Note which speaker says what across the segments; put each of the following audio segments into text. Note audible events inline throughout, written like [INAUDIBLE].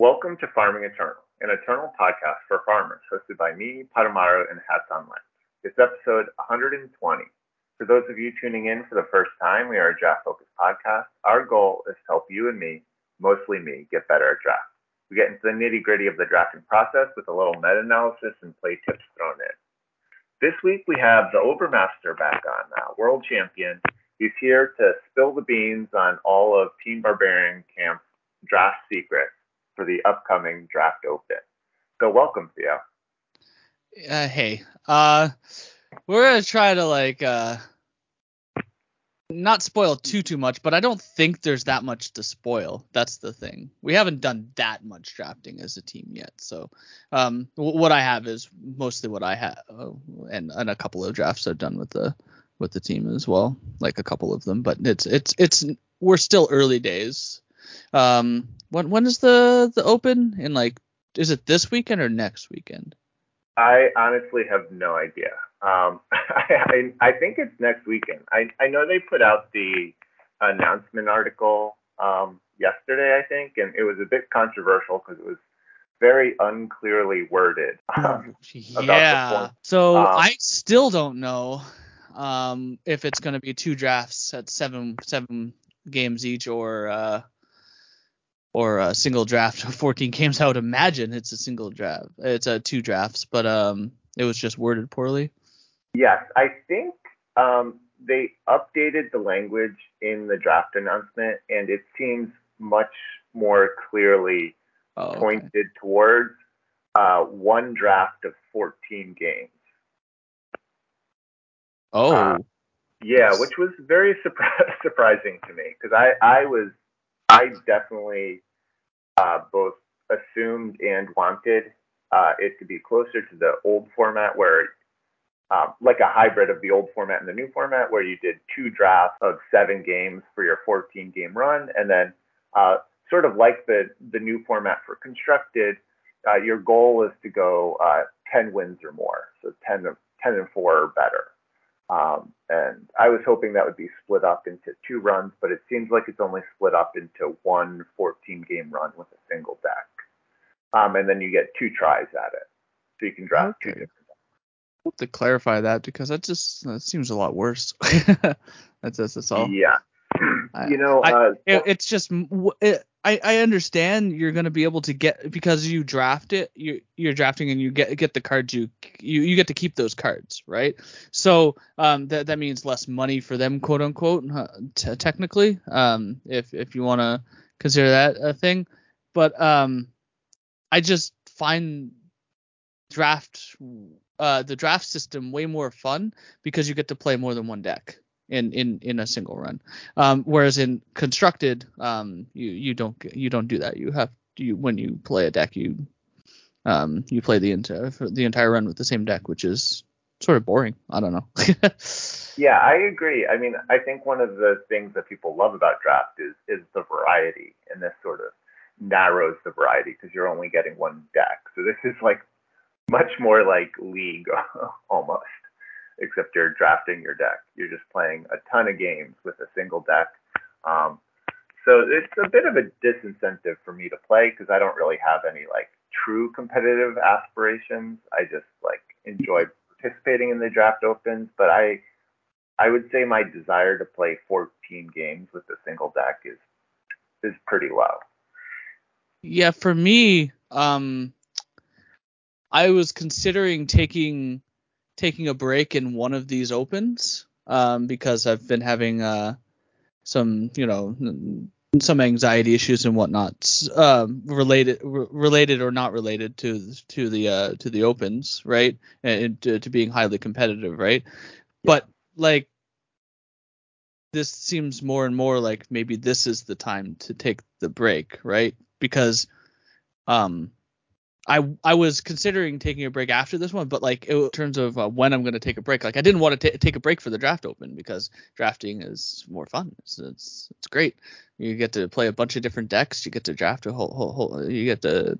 Speaker 1: Welcome to Farming Eternal, an eternal podcast for farmers hosted by me, Padamaru, and Hassan Lens. It's episode 120. For those of you tuning in for the first time, we are a draft focused podcast. Our goal is to help you and me, mostly me, get better at draft. We get into the nitty gritty of the drafting process with a little meta analysis and play tips thrown in. This week we have the Overmaster back on now, world champion. He's here to spill the beans on all of Team Barbarian Camp's draft secrets for the upcoming draft open. So welcome, Theo.
Speaker 2: Uh, hey, uh, we're gonna try to like uh, not spoil too too much, but I don't think there's that much to spoil. That's the thing. We haven't done that much drafting as a team yet. So, um, w- what I have is mostly what I have, uh, and and a couple of drafts I've done with the with the team as well, like a couple of them. But it's it's it's we're still early days. Um, when when is the the open? In like, is it this weekend or next weekend?
Speaker 1: I honestly have no idea. Um, [LAUGHS] I, I think it's next weekend. I, I know they put out the announcement article um, yesterday, I think, and it was a bit controversial because it was very unclearly worded. [LAUGHS] Um,
Speaker 2: yeah. So um, I still don't know um, if it's going to be two drafts at seven seven games each or uh, or a single draft of 14 games. I would imagine it's a single draft. It's a two drafts, but um, it was just worded poorly.
Speaker 1: Yes, I think um, they updated the language in the draft announcement, and it seems much more clearly oh, pointed okay. towards uh, one draft of 14 games.
Speaker 2: Oh. Uh,
Speaker 1: yeah, which was very surpri- [LAUGHS] surprising to me because I, I was I definitely uh, both assumed and wanted uh, it to be closer to the old format where um, like a hybrid of the old format and the new format where you did two drafts of seven games for your 14 game run and then uh, sort of like the the new format for constructed uh, your goal is to go uh, 10 wins or more so 10 10 and 4 or better. Um, and I was hoping that would be split up into two runs, but it seems like it's only split up into one 14 game run with a single deck. Um, and then you get two tries at it. So you can draft okay. two different decks.
Speaker 2: have to clarify that because that just that seems a lot worse. [LAUGHS] that's that's all.
Speaker 1: Yeah. [CLEARS THROAT] you know,
Speaker 2: I,
Speaker 1: uh,
Speaker 2: it, it's just it, I, I understand you're going to be able to get because you draft it you you're drafting and you get get the cards you you, you get to keep those cards right? So um that that means less money for them quote unquote t- technically um if if you want to consider that a thing. But um I just find draft uh the draft system way more fun because you get to play more than one deck in in in a single run. Um, whereas in constructed, um, you you don't you don't do that. You have you when you play a deck, you um you play the entire the entire run with the same deck, which is sort of boring. I don't know. [LAUGHS]
Speaker 1: yeah, I agree. I mean, I think one of the things that people love about draft is is the variety, and this sort of narrows the variety because you're only getting one deck. So this is like much more like league [LAUGHS] almost except you're drafting your deck. You're just playing a ton of games with a single deck. Um, so it's a bit of a disincentive for me to play because I don't really have any like true competitive aspirations. I just like enjoy participating in the draft opens, but I I would say my desire to play 14 games with a single deck is is pretty low.
Speaker 2: Yeah, for me, um, I was considering taking taking a break in one of these opens um, because I've been having uh, some, you know, some anxiety issues and whatnot um, related related or not related to to the uh, to the opens, right? And to, to being highly competitive, right? Yeah. But like this seems more and more like maybe this is the time to take the break, right? Because um I I was considering taking a break after this one, but like in terms of uh, when I'm going to take a break, like I didn't want to t- take a break for the draft open because drafting is more fun. It's, it's it's great. You get to play a bunch of different decks. You get to draft a whole whole, whole you get to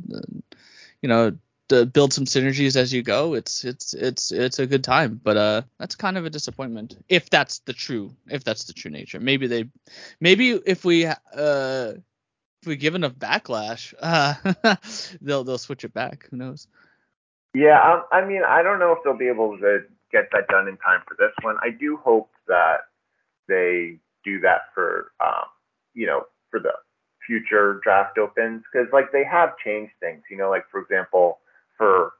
Speaker 2: you know to build some synergies as you go. It's it's it's it's a good time, but uh that's kind of a disappointment if that's the true if that's the true nature. Maybe they maybe if we uh if we give enough backlash, uh, [LAUGHS] they'll they'll switch it back. Who knows?
Speaker 1: Yeah, um, I mean, I don't know if they'll be able to get that done in time for this one. I do hope that they do that for, um, you know, for the future draft opens because like they have changed things. You know, like for example, for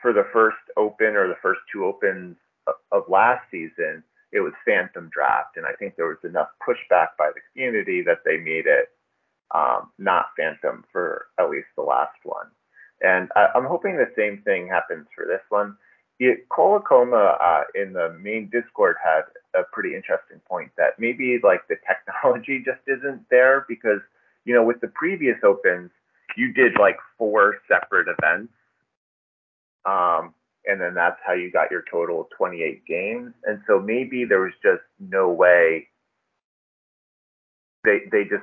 Speaker 1: for the first open or the first two opens of last season, it was Phantom Draft, and I think there was enough pushback by the community that they made it um, not Phantom for at least the last one. And I, am hoping the same thing happens for this one. It, Colacoma uh, in the main Discord had a pretty interesting point that maybe like the technology [LAUGHS] just isn't there because you know with the previous opens you did like four separate events um, and then that's how you got your total of 28 games. And so maybe there was just no way they they just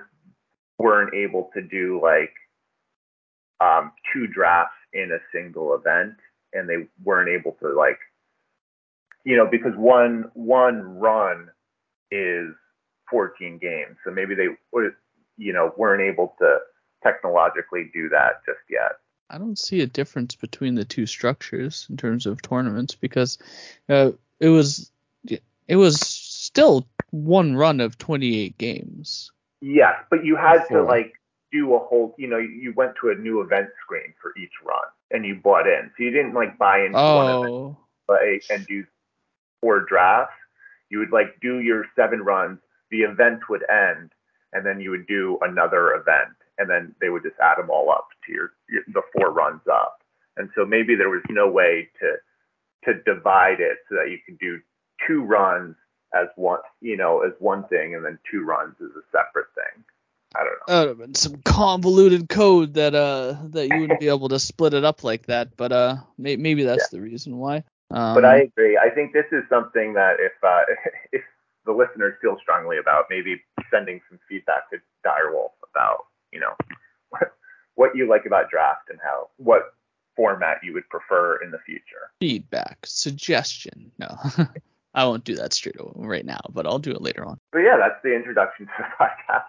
Speaker 1: weren't able to do like um, two drafts in a single event, and they weren't able to like you know because one one run is 14 games, so maybe they you know weren't able to technologically do that just yet.
Speaker 2: I don't see a difference between the two structures in terms of tournaments because uh, it was it was still one run of 28 games.
Speaker 1: Yes, but you had to like do a whole, you know, you went to a new event screen for each run and you bought in. So you didn't like buy into oh. one event play and do four drafts. You would like do your seven runs, the event would end, and then you would do another event and then they would just add them all up to your, your the four runs up. And so maybe there was no way to to divide it so that you could do two runs as one, you know, as one thing, and then two runs as a separate thing. I don't know.
Speaker 2: That would have been some convoluted code that uh that you wouldn't be able to split it up like that, but uh may- maybe that's yeah. the reason why.
Speaker 1: Um, but I agree. I think this is something that if uh, [LAUGHS] if the listeners feel strongly about, maybe sending some feedback to Direwolf about you know [LAUGHS] what you like about draft and how what format you would prefer in the future.
Speaker 2: Feedback, suggestion. No, [LAUGHS] I won't do that straight away right now, but I'll do it later on.
Speaker 1: But yeah, that's the introduction to the podcast.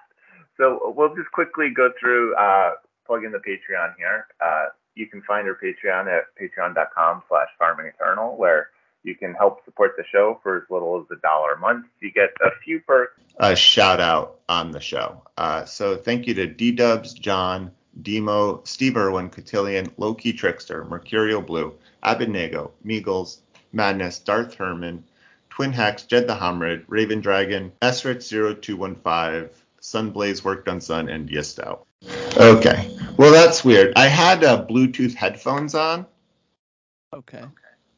Speaker 1: So we'll just quickly go through, uh, plug in the Patreon here. Uh, you can find our Patreon at patreon.com slash farmingeternal, where you can help support the show for as little as a dollar a month. You get a few perks.
Speaker 3: A shout out on the show. Uh, so thank you to D Dubs, John, Demo, Steve Irwin, Cotillion, Loki Trickster, Mercurial Blue, Abednego, Meagles, Madness, Darth Herman, Twin Hex, Jed the Hamrid, Raven Dragon, Esrit0215, Sunblaze, Work Done Sun, and Yisto. Okay. Well, that's weird. I had uh, Bluetooth headphones on.
Speaker 2: Okay.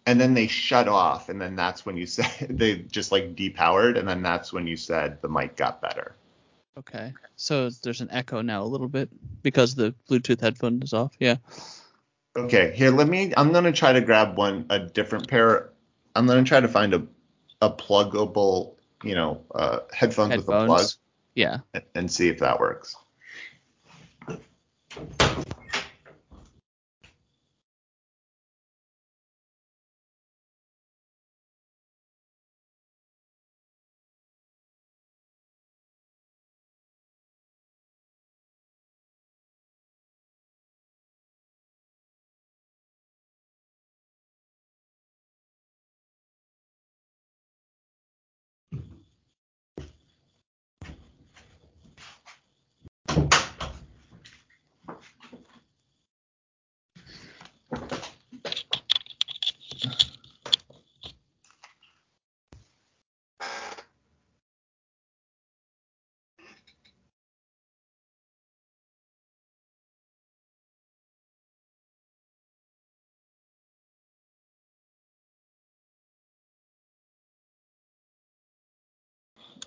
Speaker 3: And then they shut off and then that's when you [LAUGHS] said they just like depowered and then that's when you said the mic got better.
Speaker 2: Okay. So there's an echo now a little bit because the bluetooth headphone is off. Yeah.
Speaker 3: Okay. Here let me i'm going to try to grab one a different pair. I'm going to try to find a a pluggable you know uh, headphones, headphones with a plug
Speaker 2: yeah.
Speaker 3: And see if that works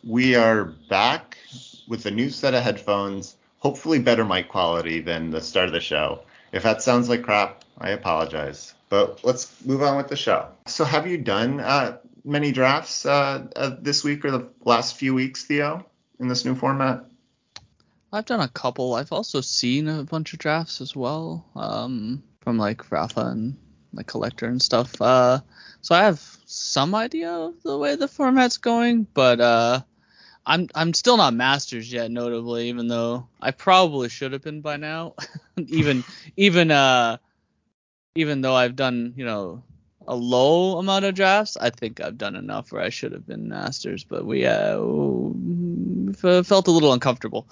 Speaker 3: we are back with a new set of headphones, hopefully better mic quality than the start of the show. If that sounds like crap, I apologize. But let's move on with the show. So, have you done uh, many drafts uh, uh, this week or the last few weeks, Theo, in this new format?
Speaker 2: I've done a couple. I've also seen a bunch of drafts as well, um, from like Rafa and like collector and stuff. Uh, so I have some idea of the way the format's going, but uh, I'm I'm still not masters yet, notably, even though I probably should have been by now. [LAUGHS] even even uh even though I've done you know a low amount of drafts, I think I've done enough where I should have been masters. But we uh felt a little uncomfortable.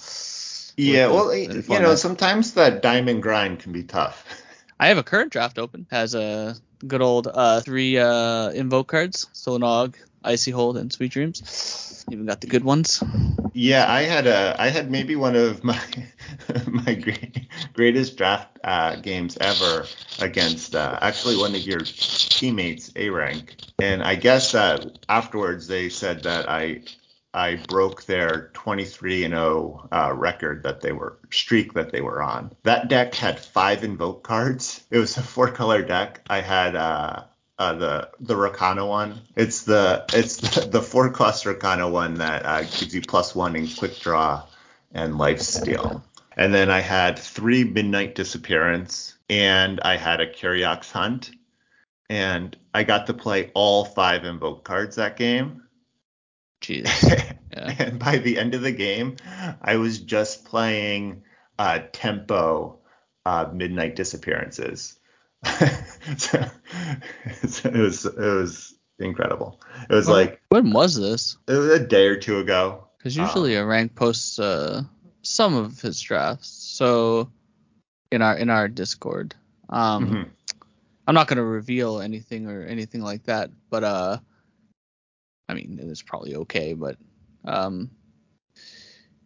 Speaker 1: Yeah, well, you know, sometimes that diamond grind can be tough. [LAUGHS]
Speaker 2: I have a current draft open. Has a good old uh, three uh, invoke cards: Solnog, Icy Hold, and Sweet Dreams. Even got the good ones.
Speaker 1: Yeah, I had a I had maybe one of [LAUGHS] my my great, greatest draft uh, games ever against uh, actually one of your teammates, A rank, and I guess that afterwards they said that I I broke their 23 and 0 uh, record that they were streak that they were on. That deck had five invoke cards. It was a four color deck. I had uh, uh, the the Rakano one. It's the it's the, [LAUGHS] the four cost Rakano one that uh, gives you plus one in quick draw and life steal. And then I had three Midnight Disappearance and I had a Curiox Hunt. And I got to play all five invoke cards that game
Speaker 2: Jesus. [LAUGHS]
Speaker 1: Yeah. and by the end of the game, I was just playing uh, tempo uh, midnight disappearances. [LAUGHS] so, so, it was it was incredible. It was well, like
Speaker 2: when was this?
Speaker 1: It was a day or two ago.
Speaker 2: Because usually um, a rank posts uh, some of his drafts. So in our in our Discord, um, mm-hmm. I'm not gonna reveal anything or anything like that, but uh I mean, it was probably okay, but um,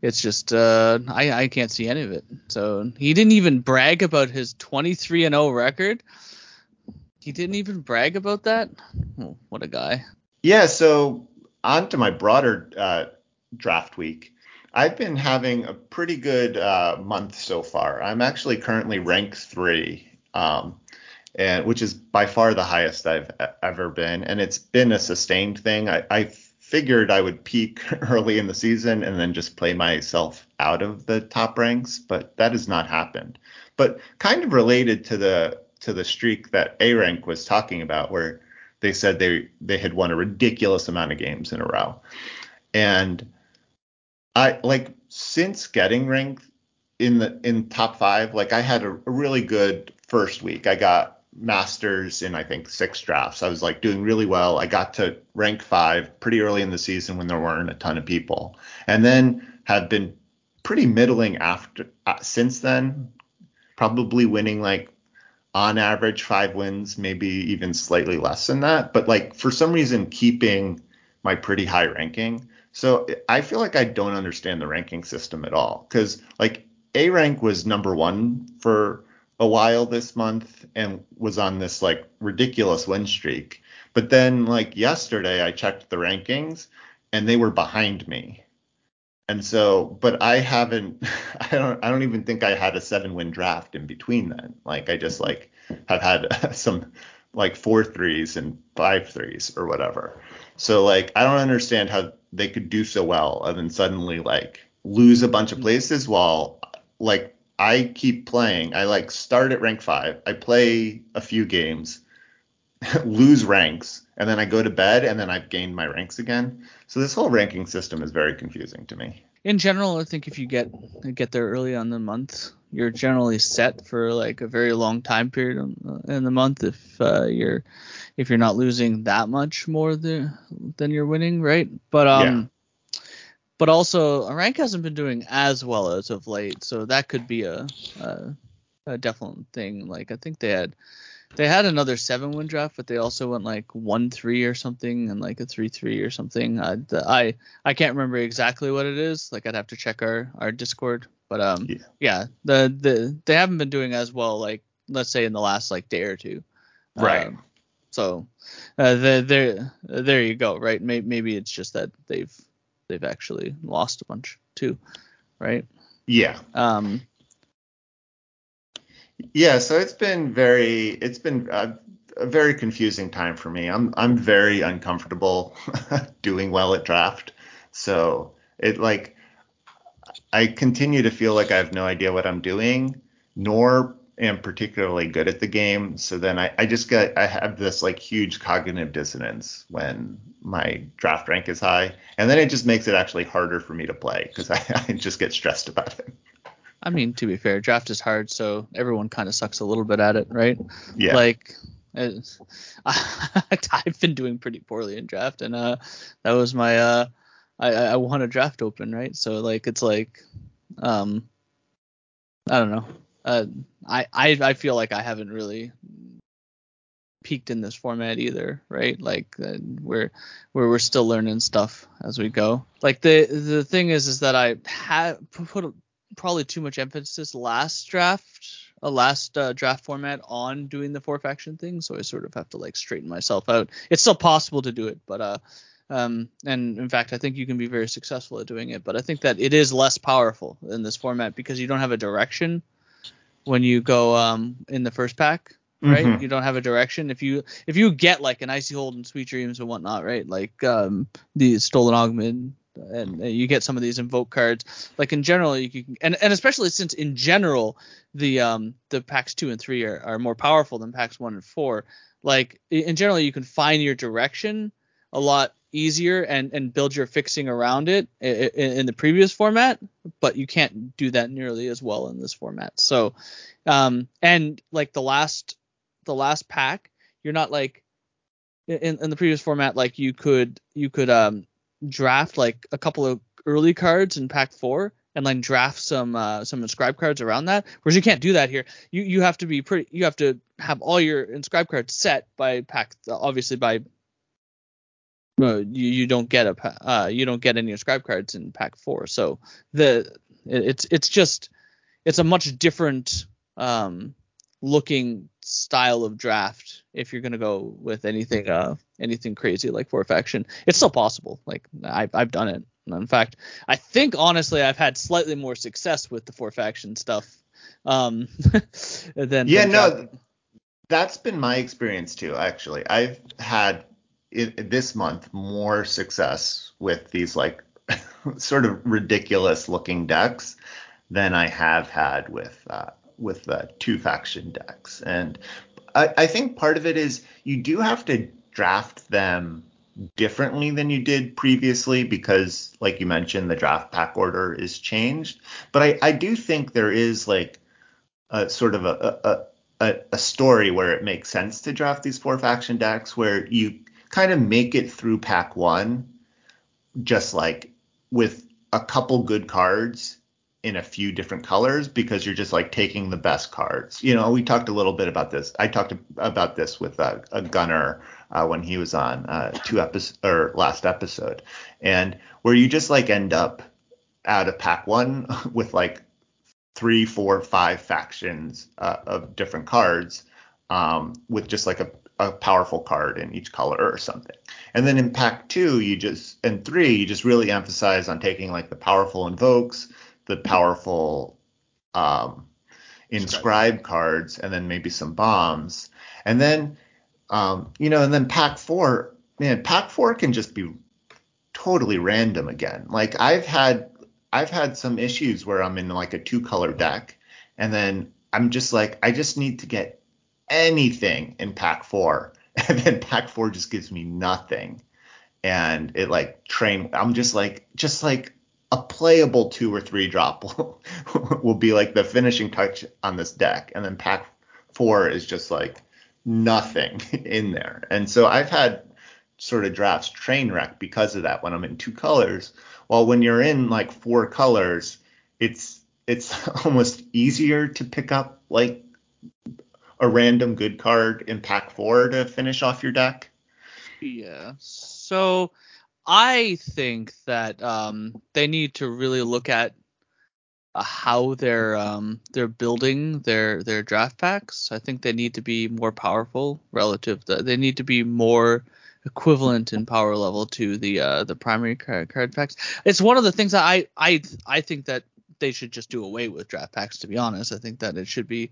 Speaker 2: it's just uh, I I can't see any of it. So he didn't even brag about his 23 and 0 record. He didn't even brag about that. Oh, what a guy.
Speaker 1: Yeah. So on to my broader uh, draft week. I've been having a pretty good uh, month so far. I'm actually currently ranked three. Um, and which is by far the highest I've ever been. And it's been a sustained thing. I, I figured I would peak [LAUGHS] early in the season and then just play myself out of the top ranks, but that has not happened. But kind of related to the to the streak that A rank was talking about, where they said they they had won a ridiculous amount of games in a row, and I like since getting ranked in the in top five, like I had a, a really good first week. I got masters in I think six drafts. I was like doing really well. I got to rank five pretty early in the season when there weren't a ton of people, and then have been pretty middling after uh, since then. Probably winning like on average five wins, maybe even slightly less than that. But like for some reason keeping my pretty high ranking. So I feel like I don't understand the ranking system at all because like A rank was number one for a while this month and was on this like ridiculous win streak. But then like yesterday I checked the rankings and they were behind me. And so, but I haven't [LAUGHS] I don't I don't even think I had a 7 win draft in between then. Like I just like have had [LAUGHS] some like four threes and five threes or whatever. So like I don't understand how they could do so well and then suddenly like lose a bunch of mm. places while like I keep playing. I like start at rank five. I play a few games, [LAUGHS] lose ranks, and then I go to bed, and then I've gained my ranks again. So this whole ranking system is very confusing to me.
Speaker 2: In general, I think if you get get there early on the month, you're generally set for like a very long time period in the month. If uh, you're if you're not losing that much more than than you're winning, right? But um. Yeah but also rank hasn't been doing as well as of late, so that could be a, a, a definite thing. Like I think they had they had another seven win draft, but they also went like one three or something and like a three three or something. I, the, I I can't remember exactly what it is. Like I'd have to check our our Discord, but um yeah, yeah the the they haven't been doing as well. Like let's say in the last like day or two.
Speaker 1: Right. Um,
Speaker 2: so uh, the, there there you go. Right. Maybe, maybe it's just that they've they've actually lost a bunch too, right?
Speaker 1: Yeah.
Speaker 2: Um.
Speaker 1: Yeah, so it's been very, it's been a, a very confusing time for me. I'm I'm very uncomfortable [LAUGHS] doing well at draft, so it like I continue to feel like I have no idea what I'm doing, nor am particularly good at the game. So then I, I just get I have this like huge cognitive dissonance when my draft rank is high, and then it just makes it actually harder for me to play because I, [LAUGHS] I just get stressed about it.
Speaker 2: I mean, to be fair, draft is hard, so everyone kind of sucks a little bit at it, right?
Speaker 1: Yeah.
Speaker 2: Like, [LAUGHS] I've been doing pretty poorly in draft, and uh, that was my uh, I I won a draft open, right? So like, it's like, um, I don't know. Uh, I I I feel like I haven't really peaked in this format either, right? Like uh, we're we're we're still learning stuff as we go. Like the the thing is is that I had put probably too much emphasis last draft, a last uh, draft format on doing the four faction thing, so I sort of have to like straighten myself out. It's still possible to do it, but uh, um, and in fact, I think you can be very successful at doing it. But I think that it is less powerful in this format because you don't have a direction when you go um in the first pack right? Mm-hmm. You don't have a direction. If you if you get like an icy hold and sweet dreams and whatnot, right? Like um the stolen augment and you get some of these invoke cards. Like in general, you can, and and especially since in general the um the packs two and three are, are more powerful than packs one and four. Like in general, you can find your direction a lot easier and and build your fixing around it in, in the previous format, but you can't do that nearly as well in this format. So, um, and like the last the last pack, you're not like in, in the previous format, like you could you could um draft like a couple of early cards in pack four and then draft some uh, some inscribe cards around that. Whereas you can't do that here. You you have to be pretty. You have to have all your inscribe cards set by pack. Obviously by uh, you you don't get a uh, you don't get any inscribe cards in pack four. So the it's it's just it's a much different um, looking style of draft if you're gonna go with anything uh anything crazy like four faction. It's still possible. Like I've I've done it. In fact, I think honestly I've had slightly more success with the four faction stuff um [LAUGHS] than
Speaker 1: yeah than no that's been my experience too actually i've had this month more success with these like [LAUGHS] sort of ridiculous looking decks than i have had with uh, with the two faction decks. And I, I think part of it is you do have to draft them differently than you did previously because like you mentioned the draft pack order is changed but i, I do think there is like a sort of a, a, a, story where it makes sense to draft these four faction decks where you kind of make it through pack one just like with a couple good cards in a few different colors because you're just like taking the best cards. You know, we talked a little bit about this. I talked about this with a, a gunner uh, when he was on uh, two episodes or last episode, and where you just like end up out of pack one [LAUGHS] with like three, four, five factions uh, of different cards um, with just like a, a powerful card in each color or something. And then in pack two, you just and three, you just really emphasize on taking like the powerful invokes the powerful um, inscribe cards and then maybe some bombs. And then, um, you know, and then pack four, man, pack four can just be totally random again. Like I've had, I've had some issues where I'm in like a two color deck and then I'm just like, I just need to get anything in pack four. [LAUGHS] And then pack four just gives me nothing. And it like train, I'm just like, just like a playable two or three drop will, [LAUGHS] will be like the finishing touch on this deck, and then pack four is just like nothing [LAUGHS] in there. And so I've had sort of drafts train wreck because of that when I'm in two colors. While when you're in like four colors, it's it's almost easier to pick up like a random good card in pack four to finish off your deck.
Speaker 2: Yeah. So I think that um, they need to really look at uh, how they're um, they're building their their draft packs. I think they need to be more powerful relative. To, they need to be more equivalent in power level to the uh, the primary card, card packs. It's one of the things that I I I think that they should just do away with draft packs. To be honest, I think that it should be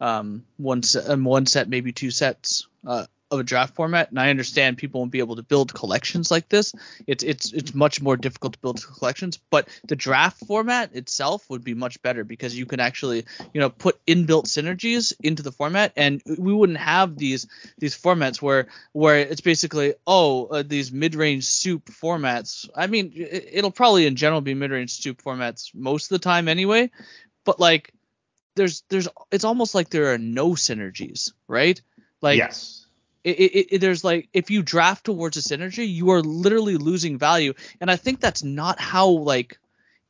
Speaker 2: um, one set, um, one set, maybe two sets uh, of a draft format, and I understand people won't be able to build collections like this. It's it's it's much more difficult to build collections, but the draft format itself would be much better because you can actually you know put inbuilt synergies into the format, and we wouldn't have these these formats where where it's basically oh uh, these mid range soup formats. I mean it, it'll probably in general be mid range soup formats most of the time anyway, but like there's there's it's almost like there are no synergies, right? Like
Speaker 1: yes.
Speaker 2: It, it, it, there's like if you draft towards a synergy, you are literally losing value, and I think that's not how like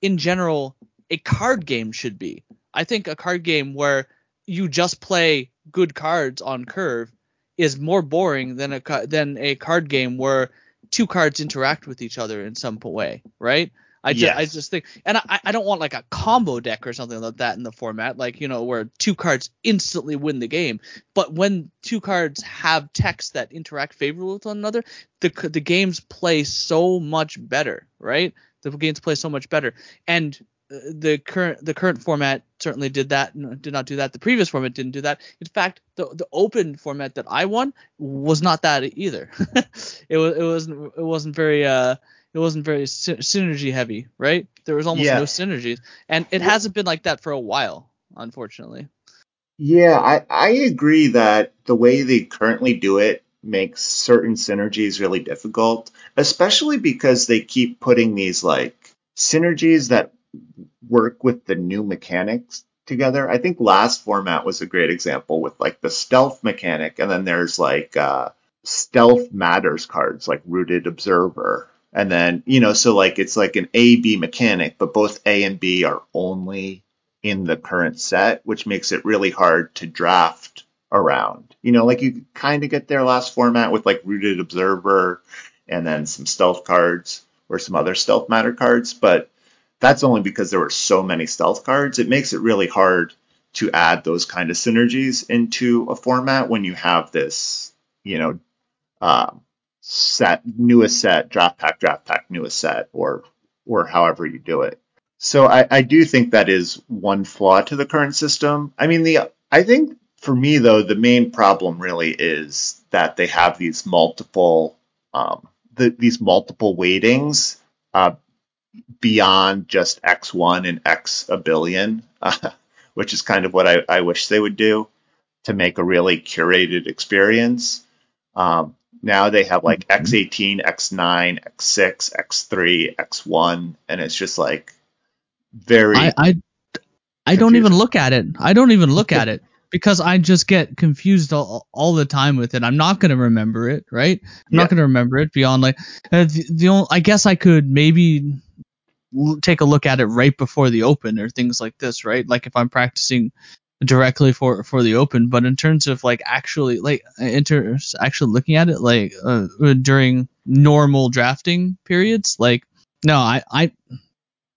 Speaker 2: in general a card game should be. I think a card game where you just play good cards on curve is more boring than a than a card game where two cards interact with each other in some way, right? I just,
Speaker 1: Yes.
Speaker 2: I just think, and I, I don't want like a combo deck or something like that in the format, like you know where two cards instantly win the game. But when two cards have text that interact favorably with one another, the the games play so much better, right? The games play so much better, and uh, the current the current format certainly did that did not do that the previous format didn't do that in fact the the open format that i won was not that either [LAUGHS] it was it wasn't it wasn't very uh it wasn't very sy- synergy heavy right there was almost
Speaker 1: Yeah.
Speaker 2: no synergies and it hasn't been like that for a while unfortunately
Speaker 1: Yeah, I, I agree that the way they currently do it makes certain synergies really difficult, especially because they keep putting these like synergies that work with the new mechanics together. I think last format was a great example with like the stealth mechanic, and then there's like uh, stealth matters cards like Rooted Observer. And then, you know, so like it's like an A B mechanic, but both A and B are only in the current set, which makes it really hard to draft around. You know, like you kind of get their last format with like Rooted Observer and then some stealth cards or some other stealth matter cards, but that's only because there were so many stealth cards. It makes it really hard to add those kind of synergies into a format when you have this, you know, um, set, newest set, draft pack, draft pack, newest set, or or however you do it. So I, I do think that is one flaw to the current system. I mean, the I think for me though, the main problem really is that they have these multiple um, the, these multiple weightings uh, beyond just X one and X a billion, uh, [LAUGHS] which is kind of what I, I wish they would do to make a really curated experience. Um, now they have like X18, X9, X6, X3, X1, and it's just like very
Speaker 2: I, I I don't even look at it. I don't even look at [LAUGHS] it because I just get confused all, all the time with it. I'm not gonna remember it, right? I'm
Speaker 1: Yeah.
Speaker 2: not gonna remember it beyond like uh, the, the only, I guess I could maybe l- take a look at it right before the open or things like this, right? Like if I'm practicing directly for for the open, but in terms of like actually like in terms actually looking at it like uh, during normal drafting periods, like no, I I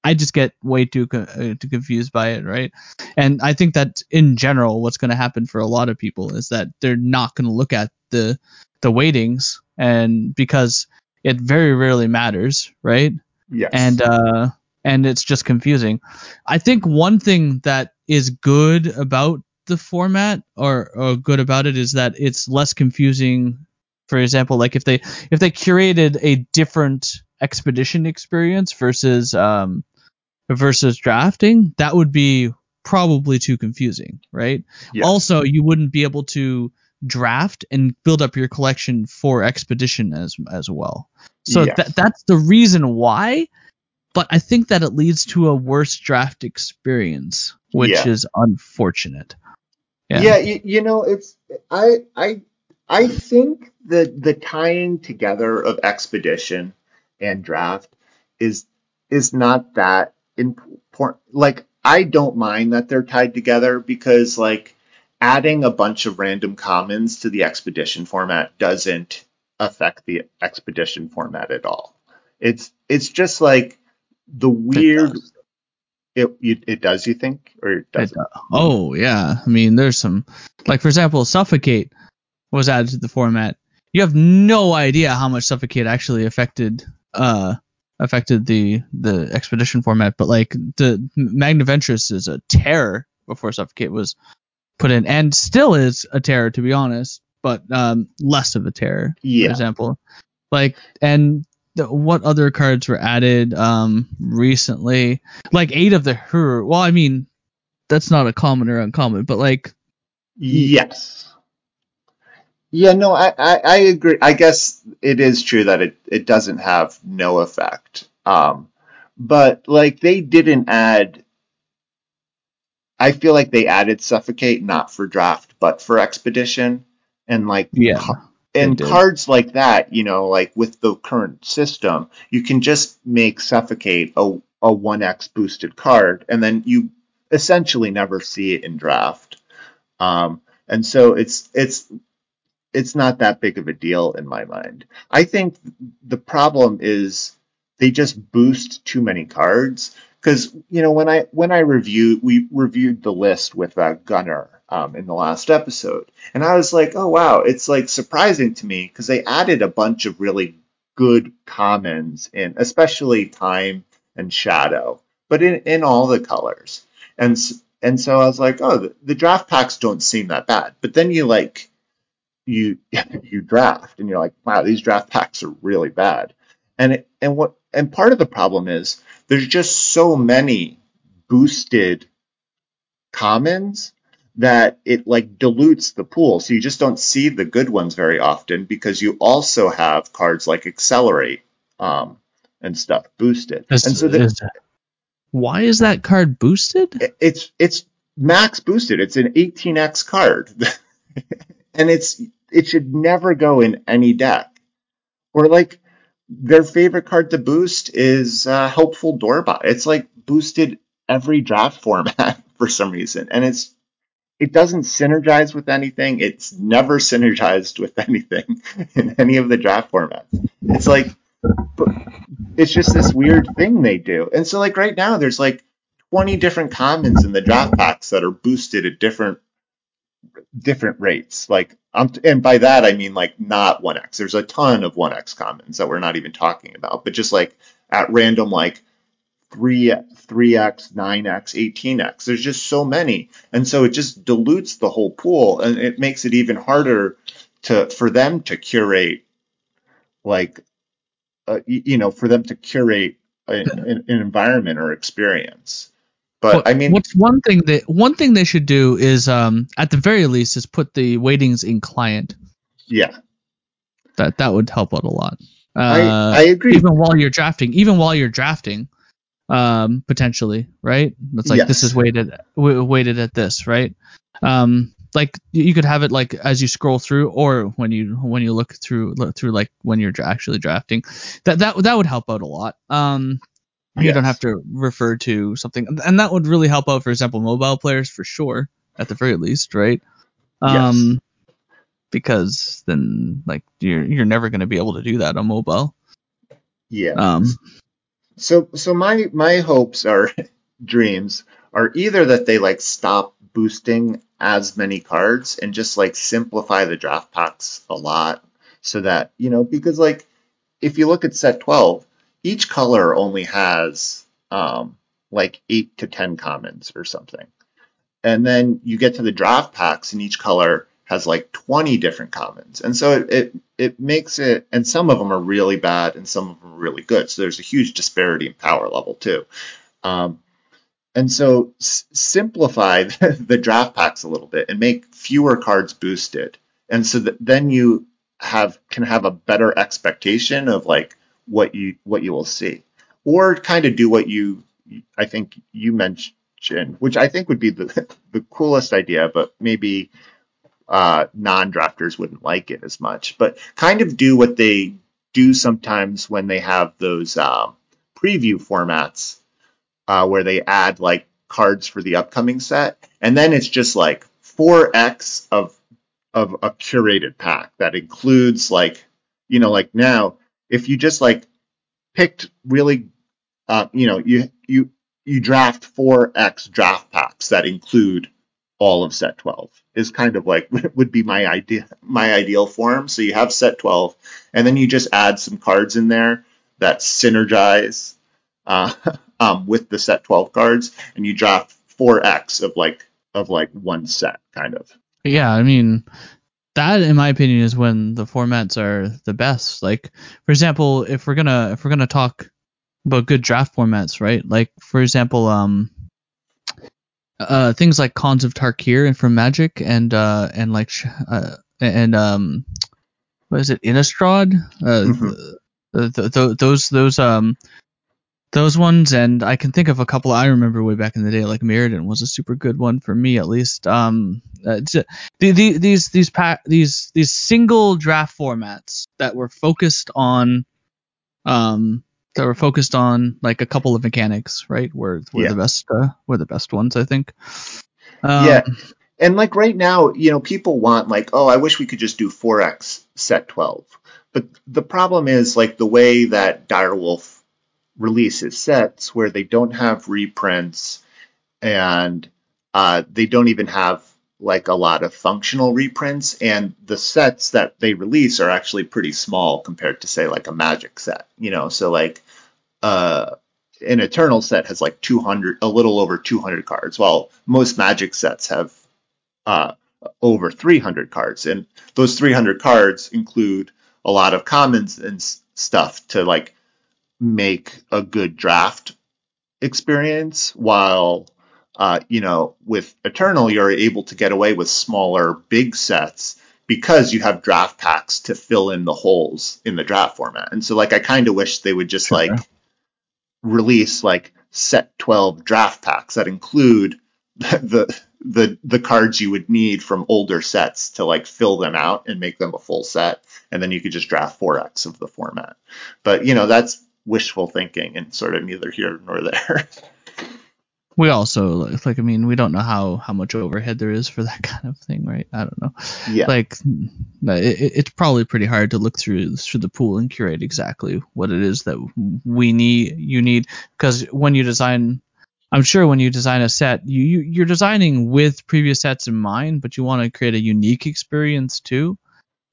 Speaker 2: I just get way too co- uh, too confused by it, right? And I think that in general, what's going to happen for a lot of people is that they're not going to look at the the weightings, and because it very rarely matters, right?
Speaker 1: yes.
Speaker 2: And uh, and it's just confusing. I think one thing that is good about the format, or, or good about it, is that it's less confusing. For example, like if they if they curated a different expedition experience versus um versus drafting, that would be probably too confusing, right?
Speaker 1: Yes.
Speaker 2: Also, you wouldn't be able to draft and build up your collection for expedition as as well. So
Speaker 1: Yes.
Speaker 2: that that's the reason why. But I think that it leads to a worse draft experience, which
Speaker 1: Yeah.
Speaker 2: is unfortunate.
Speaker 1: Yeah, you, you know, it's I I I think the the tying together of expedition and draft is is not that important. Like I don't mind that they're tied together because like adding a bunch of random commons to the expedition format doesn't affect the expedition format at all. It's it's just like the weird.
Speaker 2: does.
Speaker 1: It it does you think or it
Speaker 2: It
Speaker 1: doesn't?
Speaker 2: does. Oh yeah, I mean, there's some like for example, suffocate was added to the format. You have no idea how much suffocate actually affected uh affected the the expedition format, but like the Magnaventress is a terror before suffocate was put in, and still is a terror to be honest. but um, less of a terror.
Speaker 1: Yeah.
Speaker 2: For example, like and what other cards were added um recently? Like eight of the her. Well, I mean, that's not a common or uncommon, but like
Speaker 1: Yes. Yeah, no, I, I, I agree. I guess it is true that it, it doesn't have no effect. Um, but like they didn't add. I feel like they added suffocate not for draft but for expedition, and like
Speaker 2: Yeah,
Speaker 1: and cards like that, you know, like with the current system, you can just make suffocate a a one X boosted card, and then you essentially never see it in draft. Um, and so it's it's it's not that big of a deal in my mind. I think the problem is they just boost too many cards because you know when I when I reviewed we reviewed the list with uh, Gunner um, in the last episode, and I was like, oh wow, it's like surprising to me because they added a bunch of really good commons in, especially time and shadow, but in in all the colors, and and so I was like, oh, the, the draft packs don't seem that bad, but then you like you [LAUGHS] you draft and you're like, wow, these draft packs are really bad. And it, and what and part of the problem is there's just so many boosted commons that it like dilutes the pool. So you just don't see the good ones very often because you also have cards like accelerate um, and stuff boosted.
Speaker 2: Is-
Speaker 1: and so
Speaker 2: is- why is that card boosted?
Speaker 1: it- it's it's max boosted. It's an 18x card, [LAUGHS] and it's it should never go in any deck. Or like their favorite card to boost is uh, helpful doorbot. It's like boosted every draft format [LAUGHS] for some reason, and it's it doesn't synergize with anything. It's never synergized with [LAUGHS] anything in any of the draft formats. It's like it's just this weird thing they do. And so like right now there's like 20 different commons in the draft packs that are boosted at different different rates. Like um, and by that I mean like not 1x. There's a ton of 1x commons that we're not even talking about, but just like at random like 3 3x, 9x, 18x. There's just so many. And so it just dilutes the whole pool and it makes it even harder to for them to curate like uh, you know, for them to curate an, an environment or experience. But I mean,
Speaker 2: what's one thing that one thing they should do is um at the very least is put the weightings in client.
Speaker 1: yeah,
Speaker 2: That that would help out a lot. Uh,
Speaker 1: I, I agree.
Speaker 2: even while you're drafting, even while you're drafting, um, potentially, right? It's like this is weighted weighted at this, right? Um, like you you could have it like as you scroll through, or when you when you look through look through like when you're actually drafting. That that that would help out a lot. Um, you don't have to refer to something, and that would really help out, for example, mobile players for sure, at the very least, right? Um, because then like you're you're never going to be able to do that on mobile.
Speaker 1: yeah.
Speaker 2: Um,
Speaker 1: So so my my hopes are [LAUGHS] dreams are either that they like stop boosting as many cards and just like simplify the draft packs a lot so that you know because like if you look at set 12 each color only has um like 8 to 10 commons or something. And then you get to the draft packs and each color has like 20 different commons. And so it, it it makes it and some of them are really bad and some of them are really good. So there's a huge disparity in power level too. Um, and so s- simplify [LAUGHS] the draft packs a little bit and make fewer cards boosted. And so that then you have can have a better expectation of like what you what you will see. Or kind of do what you i think you mentioned which i think would be the [LAUGHS] the coolest idea but maybe uh, non-drafters wouldn't like it as much, but kind of do what they do sometimes when they have those um, preview formats uh, where they add like cards for the upcoming set, and then it's just like 4x of of a curated pack that includes like you know like now if you just like picked really uh, you know you you you draft 4x draft packs that include all of set 12 is kind of like [LAUGHS] would be my idea my ideal form. So you have set 12 and then you just add some cards in there that synergize uh, [LAUGHS] um, with the set 12 cards and you draft 4x of like of like one set kind of.
Speaker 2: Yeah, I mean that in my opinion is when the formats are the best. Like for example if we're gonna if we're gonna talk about good draft formats right? Like for example um uh things like Khans of Tarkir and from magic and uh and like uh and um what is it? Innistrad? Uh mm-hmm. the, the, the, those those um those ones and i can think of a couple i remember way back in the day like Mirrodin was a super good one for me at least. Um uh, the, the, these these pa- these these single draft formats that were focused on um that were focused on like a couple of mechanics right were were yeah. the best uh, were the best ones i think.
Speaker 1: Um, yeah. And like right now you know people want like oh i wish we could just do 4x set 12 but the problem is like the way that direwolf releases sets where they don't have reprints and uh, they don't even have like a lot of functional reprints and the sets that they release are actually pretty small compared to say like a magic set you know? So like uh an eternal set has like 200 a little over 200 cards while most magic sets have uh over 300 cards and those 300 cards include a lot of commons and stuff to like make a good draft experience while uh, you know with eternal you're able to get away with smaller big sets because you have draft packs to fill in the holes in the draft format. And so like i kind of wish they would just sure. like release like set 12 draft packs that include [LAUGHS] the the the cards you would need from older sets to like fill them out and make them a full set. And then you could just draft 4x of the format. But you know that's wishful thinking and sort of neither here nor there. [LAUGHS]
Speaker 2: we also like, like I mean we don't know how how much overhead there is for that [LAUGHS] kind of thing, right? I don't know.
Speaker 1: Yeah.
Speaker 2: Like it, it's probably pretty hard to look through through the pool and curate exactly what it is that we need you need because when you design I'm sure when you design a set, you, you you're designing with previous sets in mind, but you want to create a unique experience too.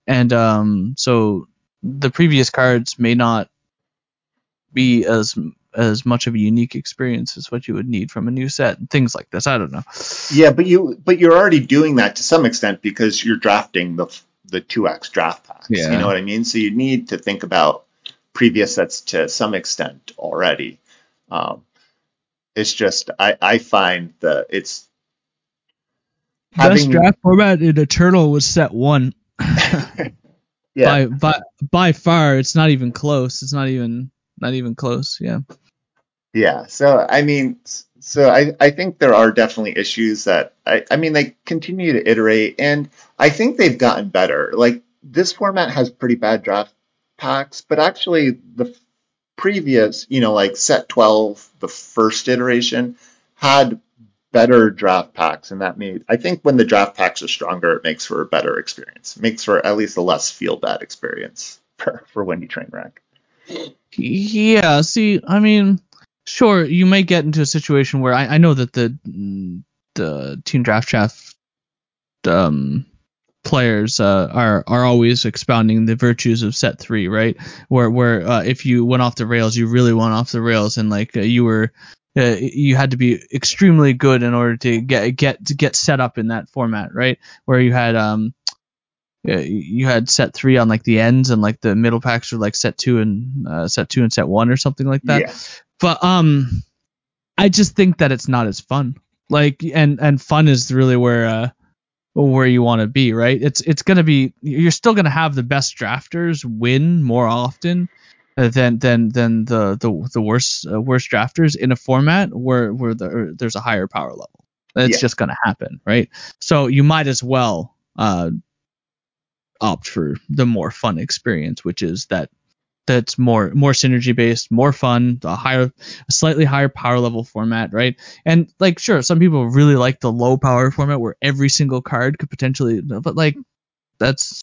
Speaker 2: And um so the previous cards may not be as as much of a unique experience as what you would need from a new set and things like this. I don't know.
Speaker 1: Yeah, but you but you're already doing that to some extent because you're drafting the the 2x draft packs. Yeah. You know what I mean? So you need to think about previous sets to some extent already. Um, it's just I I find that it's
Speaker 2: having, best draft format in Eternal was set one. [LAUGHS] yeah. By by by far, it's not even close. It's not even not even close. Yeah.
Speaker 1: Yeah. So I mean, so I I think there are definitely issues that I I mean they continue to iterate, and I think they've gotten better. Like this format has pretty bad draft packs, but actually the previous, you know, like set 12, the first iteration, had better draft packs, and that made I think when the draft packs are stronger, it makes for a better experience. It makes for at least a less feel bad experience [LAUGHS] for for Wendy Trainwreck.
Speaker 2: Yeah, see, I mean, sure, you may get into a situation where I, I know that the the Team Draft Draft um, players uh, are are always expounding the virtues of set three, right? Where where uh, if you went off the rails, you really went off the rails, and like uh, you were uh, you had to be extremely good in order to get get to get set up in that format, right? Where you had um you had set three on like the ends and like the middle packs were like set two and uh, set two and set one or something like that. Yeah. But um, I just think that it's not as fun. Like and and fun is really where uh where you want to be, right? It's it's gonna be you're still gonna have the best drafters win more often than than than the the the worst uh, worst drafters in a format where where the, there's a higher power level. It's yeah. just gonna happen, right? So you might as well uh, opt for the more fun experience, which is that that's more more synergy based, more fun, a higher, a slightly higher power level format, right? And like, sure, some people really like the low power format where every single card could potentially, but like, that's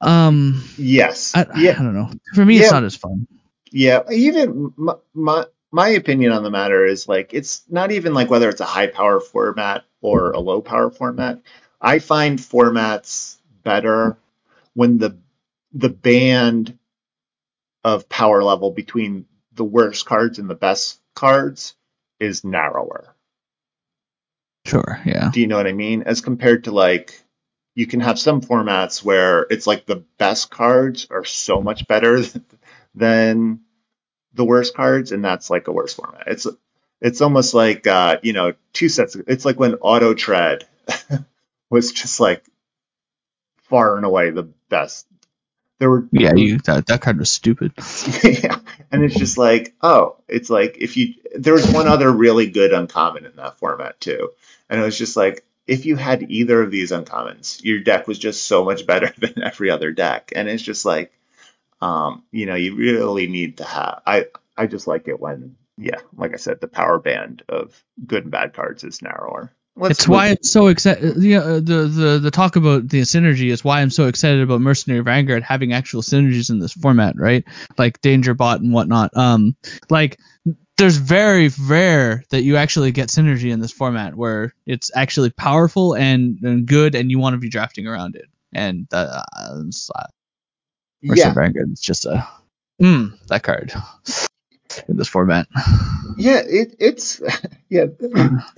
Speaker 2: um
Speaker 1: yes,
Speaker 2: I, yeah. I don't know. For me, yeah. it's not as fun.
Speaker 1: Yeah, even my, my my opinion on the matter is like it's not even like whether it's a high power format or a low power format. I find formats better when the the band of power level between the worst cards and the best cards is narrower.
Speaker 2: Sure, yeah.
Speaker 1: Do you know what I mean? As compared to like you can have some formats where it's like the best cards are so much better [LAUGHS] than the worst cards, and that's like a worse format. It's it's almost like uh, you know two sets. Of, it's like when Auto Tread was just like far and away the best. There were
Speaker 2: yeah, you that, that card was stupid. [LAUGHS]
Speaker 1: yeah, and it's just like oh, it's like if you there was one other really good uncommon in that format too, and it was just like if you had either of these uncommons, your deck was just so much better [LAUGHS] than every other deck, and it's just like um, you know, you really need to have. I I just like it when, yeah, like I said, the power band of good and bad cards is narrower.
Speaker 2: Let's it's move. why I'm so excited. Yeah, uh, the the the talk about the synergy is why I'm so excited about Mercenary Vanguard having actual synergies in this format, right? Like Danger Bot and whatnot. Um, like there's very rare that you actually get synergy in this format where it's actually powerful and, and good, and you want to be drafting around it. And uh, uh yeah. Vanguard is just a mm, that card in this format.
Speaker 1: Yeah, it, it's [LAUGHS] yeah.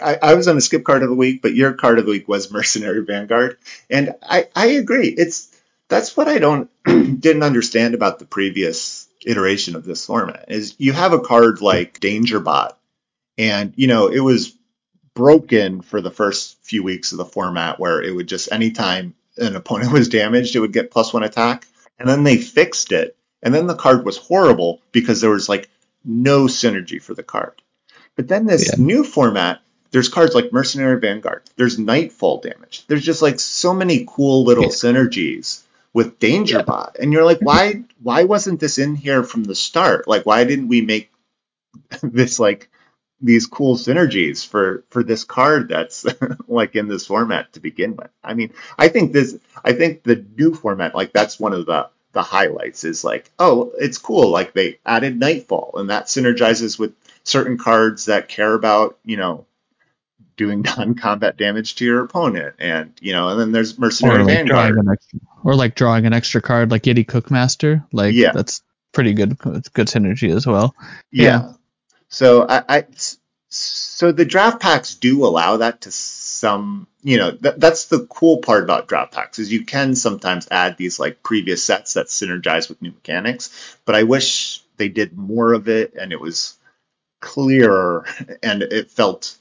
Speaker 1: I, I, was on the skip card of the week, but your card of the week was Mercenary Vanguard, and I I agree. It's that's what I don't [CLEARS THROAT] didn't understand about the previous iteration of this format is you have a card like Danger Bot, and you know it was broken for the first few weeks of the format where it would just anytime an opponent [LAUGHS] was damaged, it would get plus one attack and then they fixed it, and then the card was horrible because there was like no synergy for the card. But then this yeah. new format, there's cards like Mercenary Vanguard, there's Nightfall damage, there's just like so many cool little yeah. synergies with Danger Bot, and you're like, why why wasn't this in here from the start? Like, why didn't we make [LAUGHS] this like these cool synergies for for this card that's [LAUGHS] like in this format to begin with. I mean, I think this I think the new format like that's one of the the highlights is like, oh, it's cool like they added Nightfall and that synergizes with certain cards that care about, you know, doing [LAUGHS] non-combat damage to your opponent and, you know, and then there's Mercenary
Speaker 2: or like
Speaker 1: Vanguard
Speaker 2: extra, or like drawing an extra card like Yeti Cookmaster, like yeah. that's pretty good good synergy as well.
Speaker 1: yeah. yeah so I, I, so the draft packs do allow that to some, you know, th- that's the cool part about draft packs is you can sometimes add these like previous sets that synergize with new mechanics, but I wish they did more of it and it was clearer and it felt,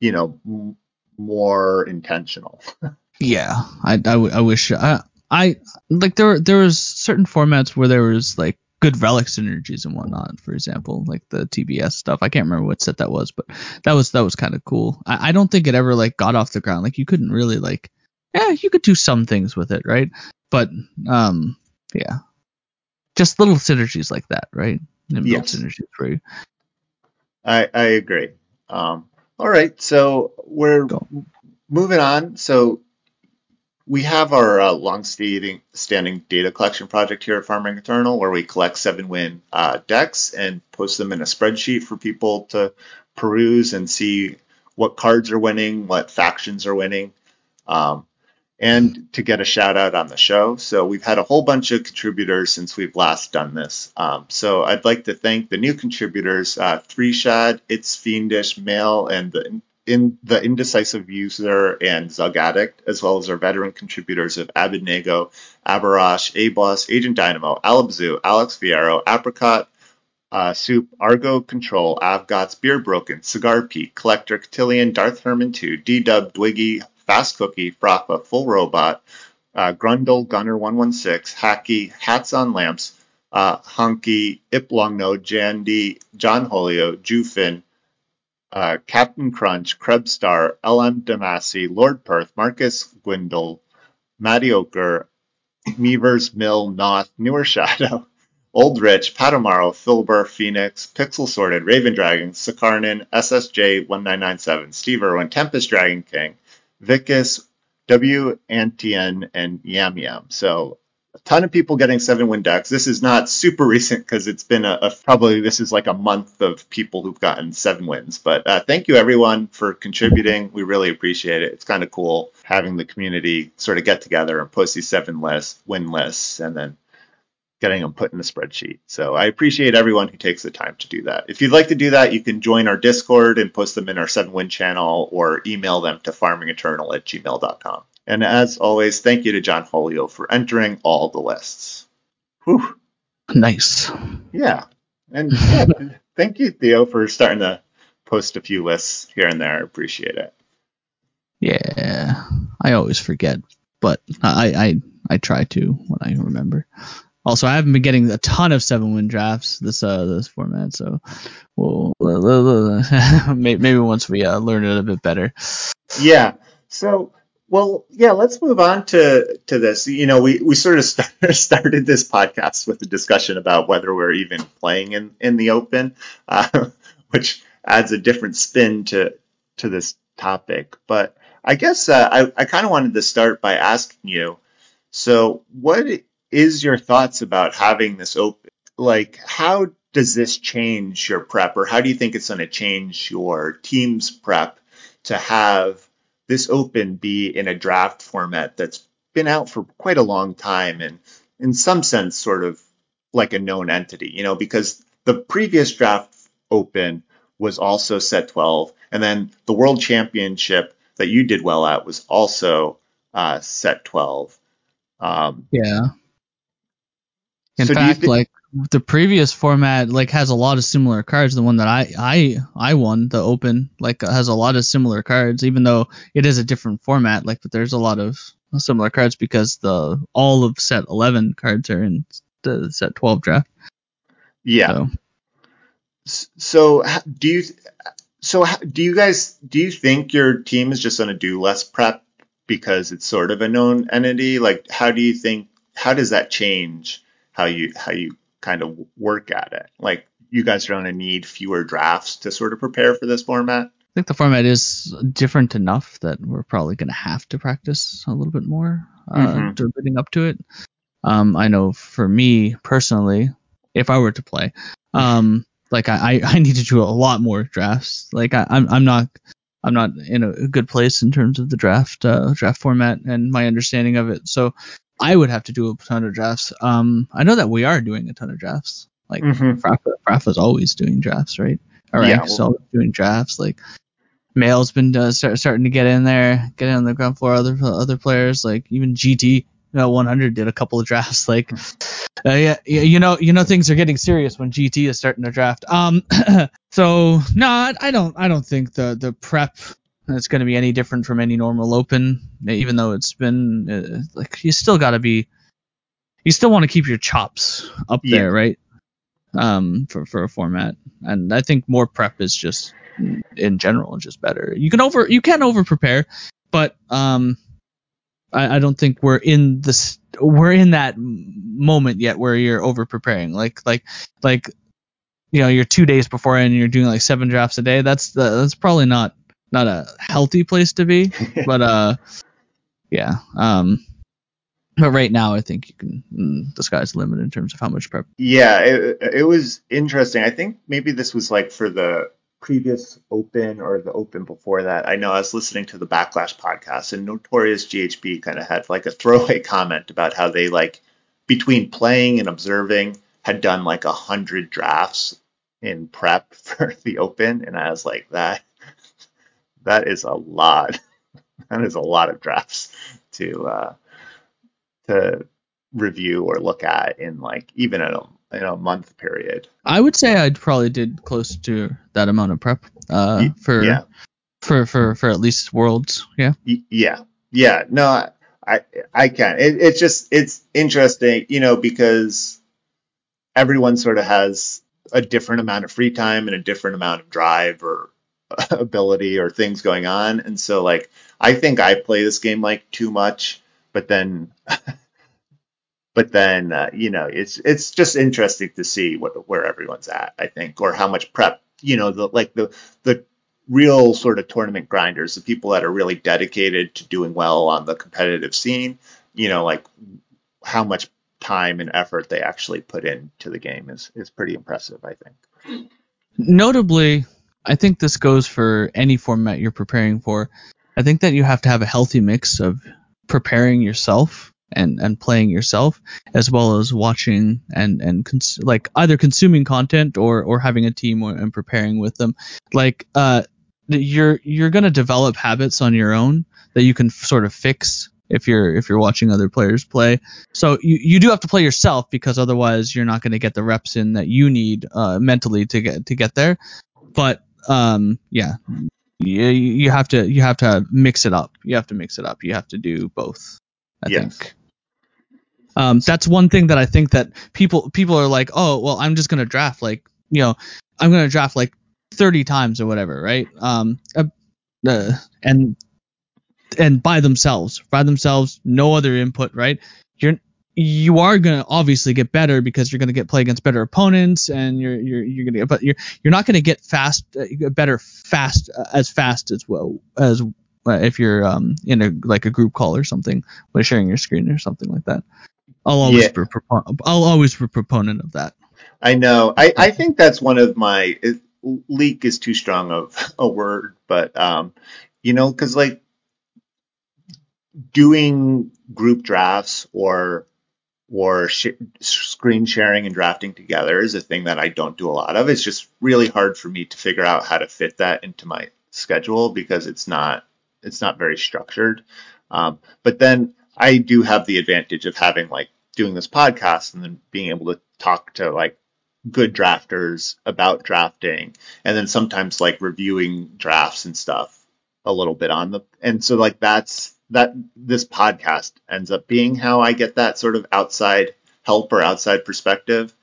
Speaker 1: you know, m- more intentional. [LAUGHS]
Speaker 2: yeah, I, I, w- I wish I, I like there there was certain formats where there was like good relic synergies and whatnot. For example, like the TBS stuff. I can't remember what set that was, but that was that was kind of cool. I, I don't think it ever like got off the ground. Like you couldn't really like, yeah, you could do some things with it, right? But um, yeah, just little synergies like that, right?
Speaker 1: And yes. synergies for you. I I agree. Um, all right, so we're Go. moving on. So we have our uh, long-standing standing data collection project here at Farming Eternal, where we collect seven win uh, decks and post them in a spreadsheet for people to peruse and see what cards are winning, what factions are winning, um, and to get a shout out on the show. So we've had a whole bunch of contributors since we've last done this. Um, so I'd like to thank the new contributors, uh, Three Shad, It's Fiendish, Mail, and the in the indecisive user and Zug Addict, as well as our veteran contributors of Abednego, Abarash, A-Boss, Agent Dynamo, Alabzu, Alex Fierro, Apricot, uh, Soup, Argo Control, Avgots, Beer Broken, Cigar Pete, Collector, Cotillion, Darth Herman 2, D-Dub, Dwiggy, Fast Cookie, Frappa, Full Robot, uh, Grundle, Gunner 116, Hacky, Hats on Lamps, uh, Hunky, Iplongnode, Jandy, John Holio, Jufin, uh, Captain Crunch, Krebstar, L.M. Damasi, Lord Perth, Marcus Gwindle, Matty Oker, [CLEARS THROAT] Meavers, Mill, Noth, Newer Shadow, [LAUGHS] Old Rich, Patamaro, Filbur, Phoenix, Pixel Sorted, Raven Dragon, Sakarnin, SSJ 1997, Steve Irwin, Tempest Dragon King, Vicus, W. Antian, and Yam Yam. So a ton of people getting seven win decks. This is not super [LAUGHS] recent because it's been a, a, probably this is like a month of people who've gotten seven wins. But uh, thank you everyone for contributing. We really appreciate it. It's kind of cool having the community sort of get together and post these seven lists, win lists, and then getting them put in a spreadsheet. So I appreciate everyone who takes the time to do that. If you'd like to do that, you can join our Discord and post them in our seven win channel or email them to farmingeternal at gmail.com. And as always, thank you to John Folio for entering all the lists. Whew.
Speaker 2: Nice.
Speaker 1: Yeah. And yeah, [LAUGHS] thank you, Theo, for starting to post a few lists here and there. I appreciate it.
Speaker 2: Yeah, I always forget, but I I I try to when I remember. Also, I haven't been getting a ton of seven win drafts this uh this format, so we'll, [LAUGHS] maybe once we uh, learn it a bit better.
Speaker 1: Yeah. So well, yeah, let's move on to to this. You know, we we sort of start, [LAUGHS] started this podcast with a discussion about whether we're even playing in in the open, uh, [LAUGHS] which adds a different spin to to this topic. But I guess uh, I I kind of wanted to start by asking you. So, what is your thoughts about having this open? Like, how does this change your prep, or how do you think it's going to change your team's prep to have this open be in a draft format that's been out for quite a long time and in some sense sort of like a known entity, you know, because the previous draft open was also set 12 and then the world championship that you did well at was also uh, set 12.
Speaker 2: Um, yeah. In so fact, th- like the previous format like has a lot of similar cards. The one that I I I won, the open, like has a lot of similar cards, even though it is a different format. Like, but there's a lot of similar cards because the all of set 11 cards are in the set 12 draft.
Speaker 1: Yeah. So, so do you so do you guys do you think your team is just going to do less prep because it's sort of a known entity? Like, how do you think how does that change how you how you kind of work at it. Like you guys are going to need fewer drafts to sort of prepare for this format.
Speaker 2: I think the format is different enough that we're probably going to have to practice a little bit more uh, mm-hmm. leading up to it. Um, I know for me personally, if I were to play, um, like I, I need to do a lot more drafts. Like I, I'm I'm not I'm not in a good place in terms of the draft uh, draft format and my understanding of it. So I would have to do a ton of drafts. Um, I know that we are doing a ton of drafts. Like mm-hmm. always doing drafts, right? All right, yeah, well, always doing drafts. Like Mail's been uh, start, starting to get in there, get in on the ground floor. Other other players, like even GT, you know, 100 did a couple of drafts. [LAUGHS] Like, uh, yeah, you know, you know, things are getting serious when GT is starting to draft. Um, [CLEARS THROAT] so no, I don't, I don't think the the prep it's going to be any different from any normal open, even though it's been uh, like you still got to be, you still want to keep your chops up yeah. there, right? Um, for for a format, and I think more prep is just in general just better. You can over you can over prepare, but um, I, I don't think we're in this we're in that moment yet where you're over preparing. Like like like you know you're two days before and you're doing like seven drafts a day. That's the, that's probably not not a healthy place to be, [LAUGHS] but uh, yeah. Um, but right now, I think you can mm, the sky's the limit in terms of how much prep.
Speaker 1: Yeah, it, it was interesting. I think maybe this was like for the previous open or the open before that. I know I was listening to the Backlash podcast, and Notorious GHB kind of had like a throwaway [LAUGHS] comment about how they like between playing and observing had done like a hundred drafts in prep [LAUGHS] for the open, and I was like that that is a lot. [LAUGHS] that is a lot of drafts to uh, to review or look at in like even in a in a month period.
Speaker 2: I would say I probably did close to that amount of prep uh, for yeah. for for for at least worlds. Yeah.
Speaker 1: Yeah. Yeah. No, I I can. It, it's just it's interesting, you know, because everyone sort of has a different amount of free time and a different amount of drive or [LAUGHS] ability or things going on. And so like I think I play this game like too much, but then [LAUGHS] but then uh, you know it's it's just interesting to see what where everyone's at i think or how much prep you know the like the the real sort of tournament grinders the people that are really dedicated to doing well on the competitive scene you know like how much time and effort they actually put into the game is is pretty impressive i think
Speaker 2: notably I think this goes for any format you're preparing for. I think that you have to have a healthy mix of preparing yourself and and playing yourself as well as watching and and cons- like either consuming content or or having a team or, and preparing with them like uh you're you're going to develop habits on your own that you can f- sort of fix if you're if you're watching other players play. So you, you do have to play yourself because otherwise you're not going to get the reps in that you need uh, mentally to get to get there. But um, yeah, you, you have to you have to mix it up. You have to mix it up. You have to do both. I
Speaker 1: Yes.
Speaker 2: think. Um, that's one thing that I think that people people are like, oh, well, I'm just gonna draft like you know, I'm gonna draft like 30 times or whatever, right? Um, uh, uh, and and by themselves, by themselves, no other input, right? You're you are gonna obviously get better because you're gonna get play against better opponents, and you're you're you're gonna but you're you're not gonna get fast uh, better fast uh, as fast as well as uh, if you're um in a like a group call or something, by sharing your screen or something like that. I'll always
Speaker 1: Yeah.
Speaker 2: be propon- I'll always be a proponent of that.
Speaker 1: I know. I, I think that's one of my it, leak is too strong of a word, but um, you know, because like doing group drafts or or sh- screen sharing and drafting together is a thing that I don't do a lot of. It's just really hard for me to figure out how to fit that into my schedule because it's not it's not very structured. Um, but then I do have the advantage of having like doing this podcast and then being able to talk to like good drafters about drafting and then sometimes like reviewing drafts and stuff a little bit on the and so like that's that this podcast ends up being how I get that sort of outside help or outside perspective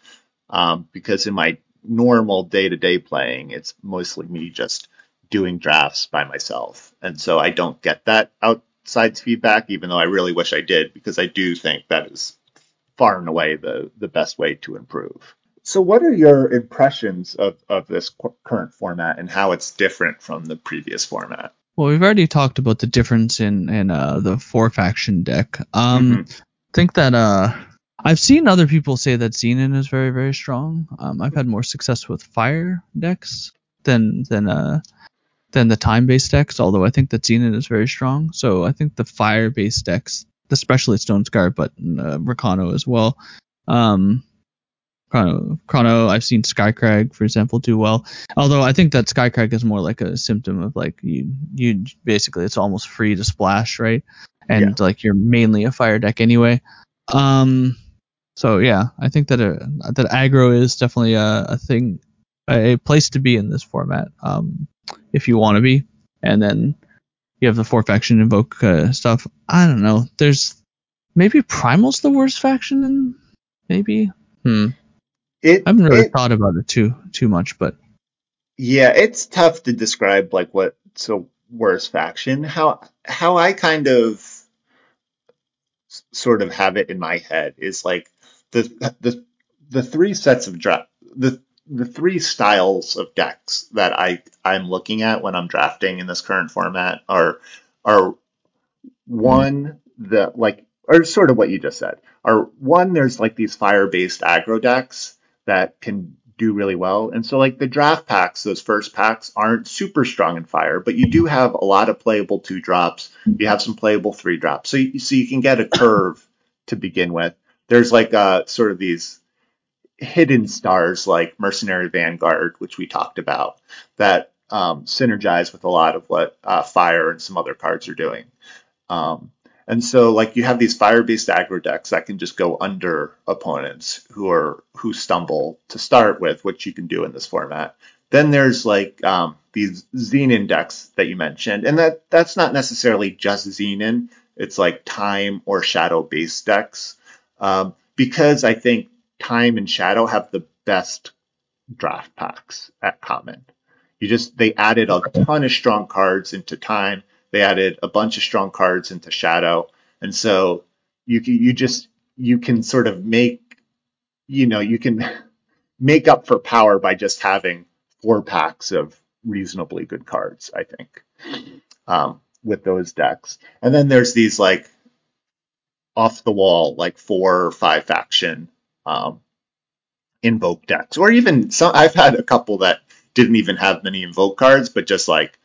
Speaker 1: um, because in my normal day-to-day playing it's mostly me just doing drafts by myself and so I don't get that outside feedback even though I really wish I did because I do think that is far and away the the best way to improve. So, what are your impressions of, of this cu- current format and how it's different from the previous format?
Speaker 2: Well, we've already talked about the difference in in uh, the four faction deck. Um,
Speaker 1: Mhm.
Speaker 2: think that uh, I've seen other people say that Xenan is very very strong. Um, I've had more success with fire decks than than uh than the time based decks. Although I think that Xenan is very strong. So I think the fire based decks, especially Stonescar, but uh, Rakano as well. Um, Chrono, Chrono, I've seen Skycrag, for example, do well. Although I think that Skycrag is more like a symptom of like you, you basically it's almost free to splash, right? And like you're mainly a fire deck anyway. Um, so yeah, I think that uh that aggro is definitely a, a thing, a, a place to be in this format. Um, if you want to be, and then you have the four faction invoke uh, stuff. I don't know. There's maybe Primal's the worst faction, and maybe. Hmm.
Speaker 1: It,
Speaker 2: I haven't really
Speaker 1: it-
Speaker 2: thought about it too too much, but
Speaker 1: yeah, it's tough to describe like what's a worse faction. How how I kind of sort of have it in my head is like the the the three sets of draft the the three styles of decks that I I'm looking at when I'm drafting in this current format are are one the like or sort of what you just said are one there's like these fire based aggro decks that can do really well. And so like the draft packs those first packs aren't super strong in fire but you do have a lot of playable two drops. You have some playable three drops. So you, so you can get a curve to begin with. There's like uh sort of these hidden stars like mercenary vanguard which we talked about that um, synergize with a lot of what uh, fire and some other cards are doing. Um, and so like you have these fire-based aggro decks that can just go under opponents who are who stumble to start with, which you can do in this format. Then there's like um, these Xenan decks that you mentioned, and that that's not necessarily just Xenan. It's like time or shadow-based decks um, because I think time and shadow have the best draft packs at common. You just they added a ton of strong cards into time. They added a bunch of strong cards into shadow, and so you you just you can sort of make you know you can [LAUGHS] make up for power by just having four packs of reasonably good cards. I think um, with those decks, and then there's these like off the wall like four or five faction um, invoke decks, or even some. I've had a couple that didn't even have many invoke cards, but just like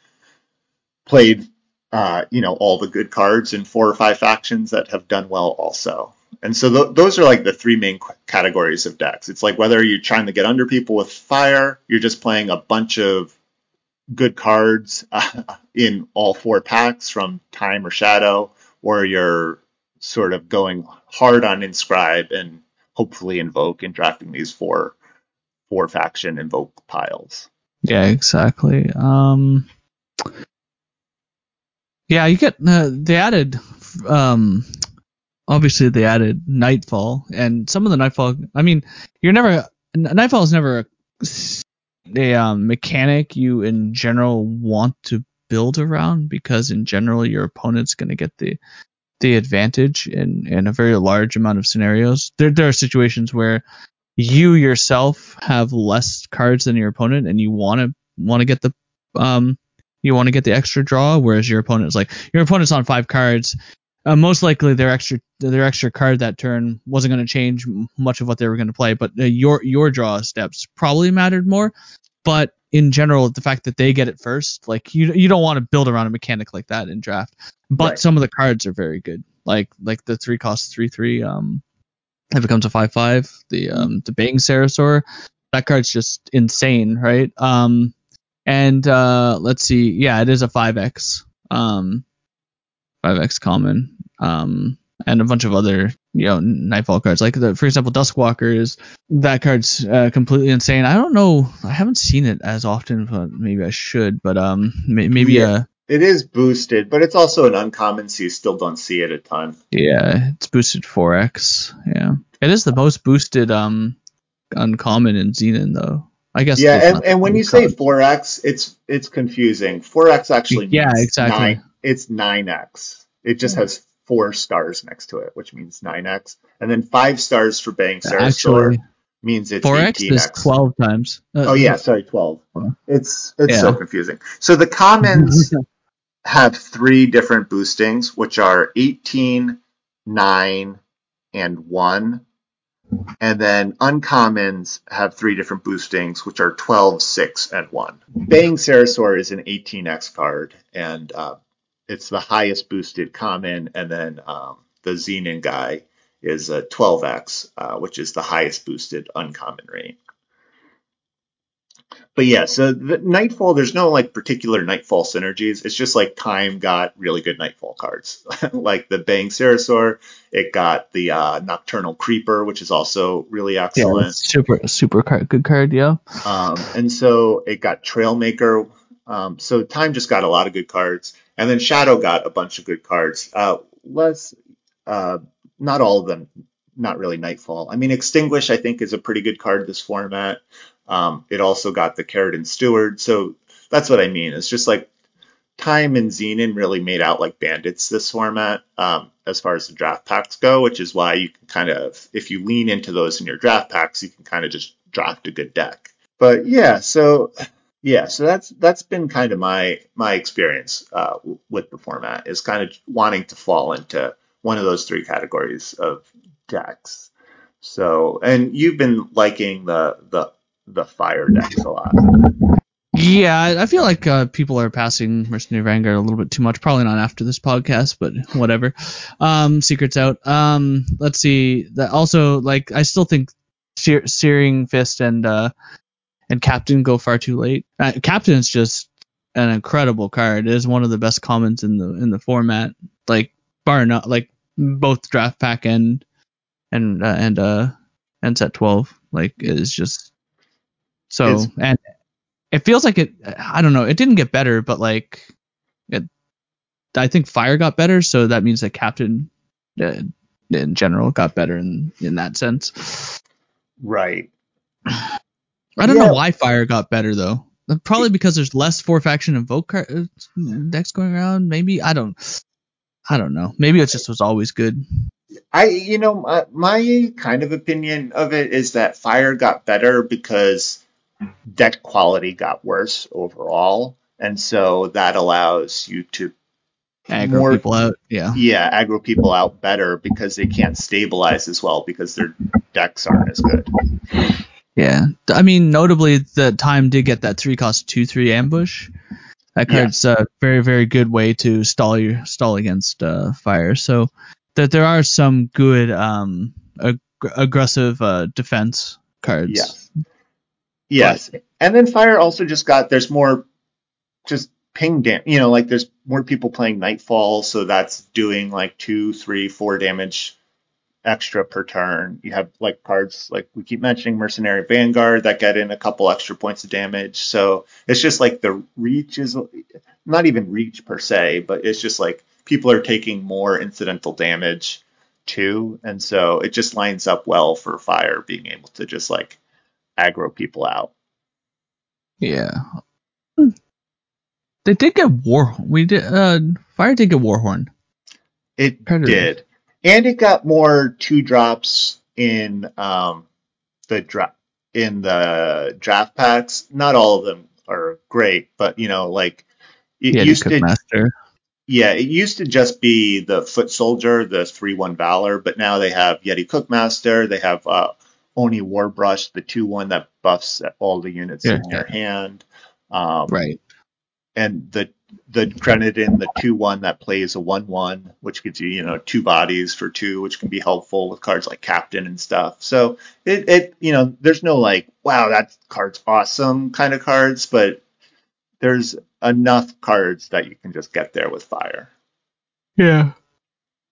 Speaker 1: played, uh, you know, all the good cards in four or five factions that have done well also. And so th- those are like the three main qu- categories of decks. It's like whether you're trying to get under people with fire, you're just playing a bunch of good cards uh, [LAUGHS] in all four packs from time or shadow, or you're sort of going hard on inscribe and hopefully invoke and drafting these four four faction invoke piles.
Speaker 2: Yeah, exactly. Um, yeah, you get uh, they added um obviously they added nightfall and some of the nightfall i mean you're never nightfall is never a, a um, mechanic you in general want to build around because in general your opponent's going to get the the advantage in in a very large amount of scenarios. There there are situations where you yourself have less cards than your opponent and you want to want to get the um you want to get the extra draw whereas your opponent is like your opponent's on five cards uh, most likely their extra their extra card that turn wasn't going to change much of what they were going to play, but uh, your your draw steps probably mattered more. But in general, the fact that they get it first, like you you don't want to build around a mechanic like that in draft. But right. some of the cards are very good, like like the three cost three three um if it comes to five five the um the Baying Cerrasor that card's just insane, right? Um and uh let's see, yeah, it is a five X um 5x common, um, and a bunch of other you know nightfall cards. Like the for example duskwalkers that card's uh, completely insane. I don't know. I haven't seen it as often but maybe i should but um maybe yeah. uh
Speaker 1: it is boosted but it's also an uncommon so you still don't see it a ton.
Speaker 2: Yeah it's boosted 4x yeah. It is the most boosted um uncommon in Xenan though I guess.
Speaker 1: Yeah, and, and when you say 4x, it's it's confusing. 4x actually
Speaker 2: yeah, exactly.
Speaker 1: Nine, it's 9x. It just has four stars next to it, which means 9x. And then five stars for Baying Cerrasor means it's 4x 18x. is
Speaker 2: 12 times.
Speaker 1: Uh, oh yeah, sorry, 12. It's it's yeah. so confusing. So the commons [LAUGHS] have three different boostings, which are 18, 9, and 1. And then uncommons have three different boostings, which are 12, 6, and 1. Baying Cerrasor is an 18x card, and uh, it's the highest boosted common, and then um, the Xenan guy is a 12x, uh, which is the highest boosted uncommon rate. But yeah, so the Nightfall, there's no like particular Nightfall synergies. It's just like Time got really good Nightfall cards, [LAUGHS] like the Baying Cerrasor. It got the uh, Nocturnal Creeper, which is also really excellent. Yeah,
Speaker 2: super super card, good card, yeah.
Speaker 1: Um, and so it got Trailmaker. Um, so Time just got a lot of good cards. And then Shadow got a bunch of good cards. Uh, less, uh, not all of them, not really Nightfall. I mean, Extinguish, I think, is a pretty good card this format. Um, it also got the Karadan Steward. So that's what I mean. It's just like Time and Xenan really made out like bandits this format um, as far as the draft packs go, which is why you can kind of, if you lean into those in your draft packs, you can kind of just draft a good deck. But yeah, so yeah, so that's that's been kind of my my experience uh, with the format is kind of wanting to fall into one of those three categories of decks. So, and you've been liking the the the fire decks a lot.
Speaker 2: Yeah, I feel like uh, people are passing Mercenary Vanguard a little bit too much. Probably not after this podcast, but [LAUGHS] whatever. Um, secrets out. Um, let's see. That also, like, I still think Sear- Searing Fist and uh, and Captain go far too late. Uh, Captain is just an incredible card. It is one of the best commons in the in the format. Like bar not like both draft pack and and uh, and uh and set 12 like it is just so it's, and it feels like it i don't know it didn't get better but like it i think fire got better so that means that captain uh, in general got better in in that sense
Speaker 1: right
Speaker 2: I don't yeah. know why fire got better though. Probably because there's less four faction invoke card, uh, decks going around. Maybe I don't. I don't know. Maybe it just was always good.
Speaker 1: I, you know, my, my kind of opinion of it is that fire got better because deck quality got worse overall, and so that allows you to
Speaker 2: aggro more, people out. Yeah.
Speaker 1: Yeah, aggro people out better because they can't stabilize as well because their decks aren't as good.
Speaker 2: Yeah, I mean, notably, the time did get that three cost two three ambush. That card's yeah. a very very good way to stall your stall against uh, fire. So that there are some good um ag- aggressive uh, defense cards.
Speaker 1: Yes. Yes, but, and then fire also just got there's more just ping dam. You know, like there's more people playing Nightfall, so that's doing like two, three, four damage extra per turn. You have like cards like we keep mentioning Mercenary Vanguard that get in a couple extra points of damage. So it's just like the reach is not even reach per se, but it's just like people are taking more incidental damage too. And so it just lines up well for fire being able to just like aggro people out.
Speaker 2: Yeah. They did get war. We did. Uh, fire did get warhorn.
Speaker 1: It Predator. did, and it got more two drops in um, the draft in the draft packs. Not all of them are great, but you know, like it yeah, used to. Master. Yeah, it used to just be the foot soldier, the three one valor, but now they have Yeti Cookmaster. They have uh, Oni Warbrush, the two one that buffs all the units yeah, in yeah. your hand.
Speaker 2: Um, right
Speaker 1: and the the credit in the two one that plays a one one, which gives you you know two bodies for two, which can be helpful with cards like captain and stuff. So it it you know there's no like wow that card's awesome kind of cards, but there's enough cards that you can just get there with fire.
Speaker 2: Yeah.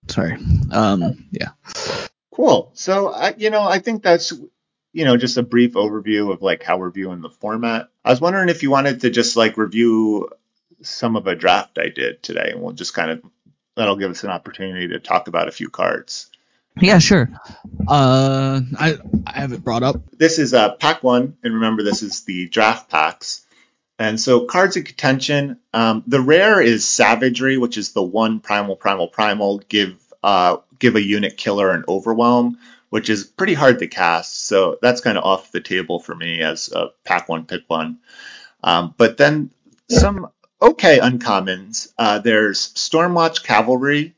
Speaker 2: Sorry. Um. Yeah.
Speaker 1: Cool. So I you know I think that's you know, just a brief overview of like how we're viewing the format. I was wondering if you wanted to just like review some of a draft I did today, and we'll just kind of that'll give us an opportunity to talk about a few cards.
Speaker 2: Yeah, sure. Uh, I I have it brought up.
Speaker 1: This is uh, pack one, and remember this is the draft packs. And so cards in contention. Um, the rare is Savagery, which is the one primal, primal, primal. Give uh, give a unit killer an overwhelm which is pretty hard to cast. So that's kind of off the table for me as a pack one, pick one. Um, but then some okay uncommons. Uh, there's Stormwatch Cavalry,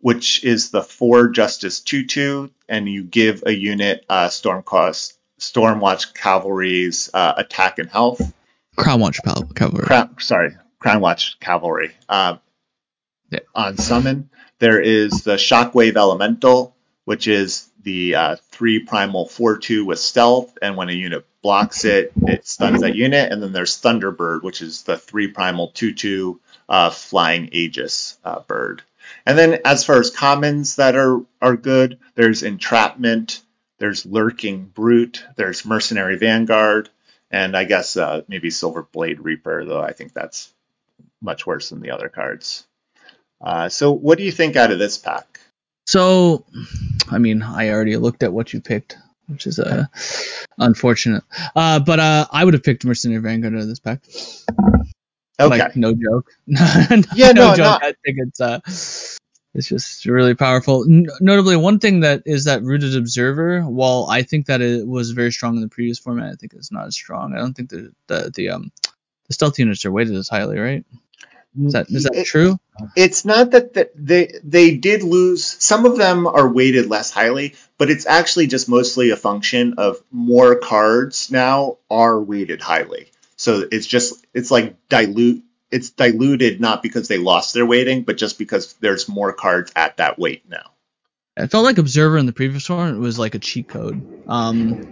Speaker 1: which is the four Justice 2 2, and you give a unit uh, Storm cost, Stormwatch Cavalry's uh, attack and health.
Speaker 2: Crownwatch Cavalry.
Speaker 1: Crown, sorry, Crownwatch Cavalry. Uh, yeah. On summon, there is the Shockwave Elemental, which is the uh, three primal four two with stealth, and when a unit blocks it, it stuns that unit. And then there's Thunderbird, which is the three primal two two uh, flying Aegis uh, bird. And then as far as commons that are are good, there's Entrapment, there's Lurking Brute, there's Mercenary Vanguard, and I guess uh, maybe Silver Blade Reaper, though I think that's much worse than the other cards. Uh, so what do you think out of this pack?
Speaker 2: So, I mean, I already looked at what you picked, which is uh, unfortunate. Uh, but uh, I would have picked Mercenary Vanguard out of this pack. Okay. Like, no joke. [LAUGHS] yeah, no, no joke. Not... I think it's uh, it's just really powerful. N- notably, one thing that is that Rooted Observer. While I think that it was very strong in the previous format, I think it's not as strong. I don't think that the, the um the stealth units are weighted as highly, right? Is that is that it, true?
Speaker 1: It's not that the, they they did lose. Some of them are weighted less highly, but it's actually just mostly a function of more cards now are weighted highly. So it's just it's like dilute. It's diluted not because they lost their weighting, but just because there's more cards at that weight now.
Speaker 2: I felt like Observer in the previous one was like a cheat code. Um,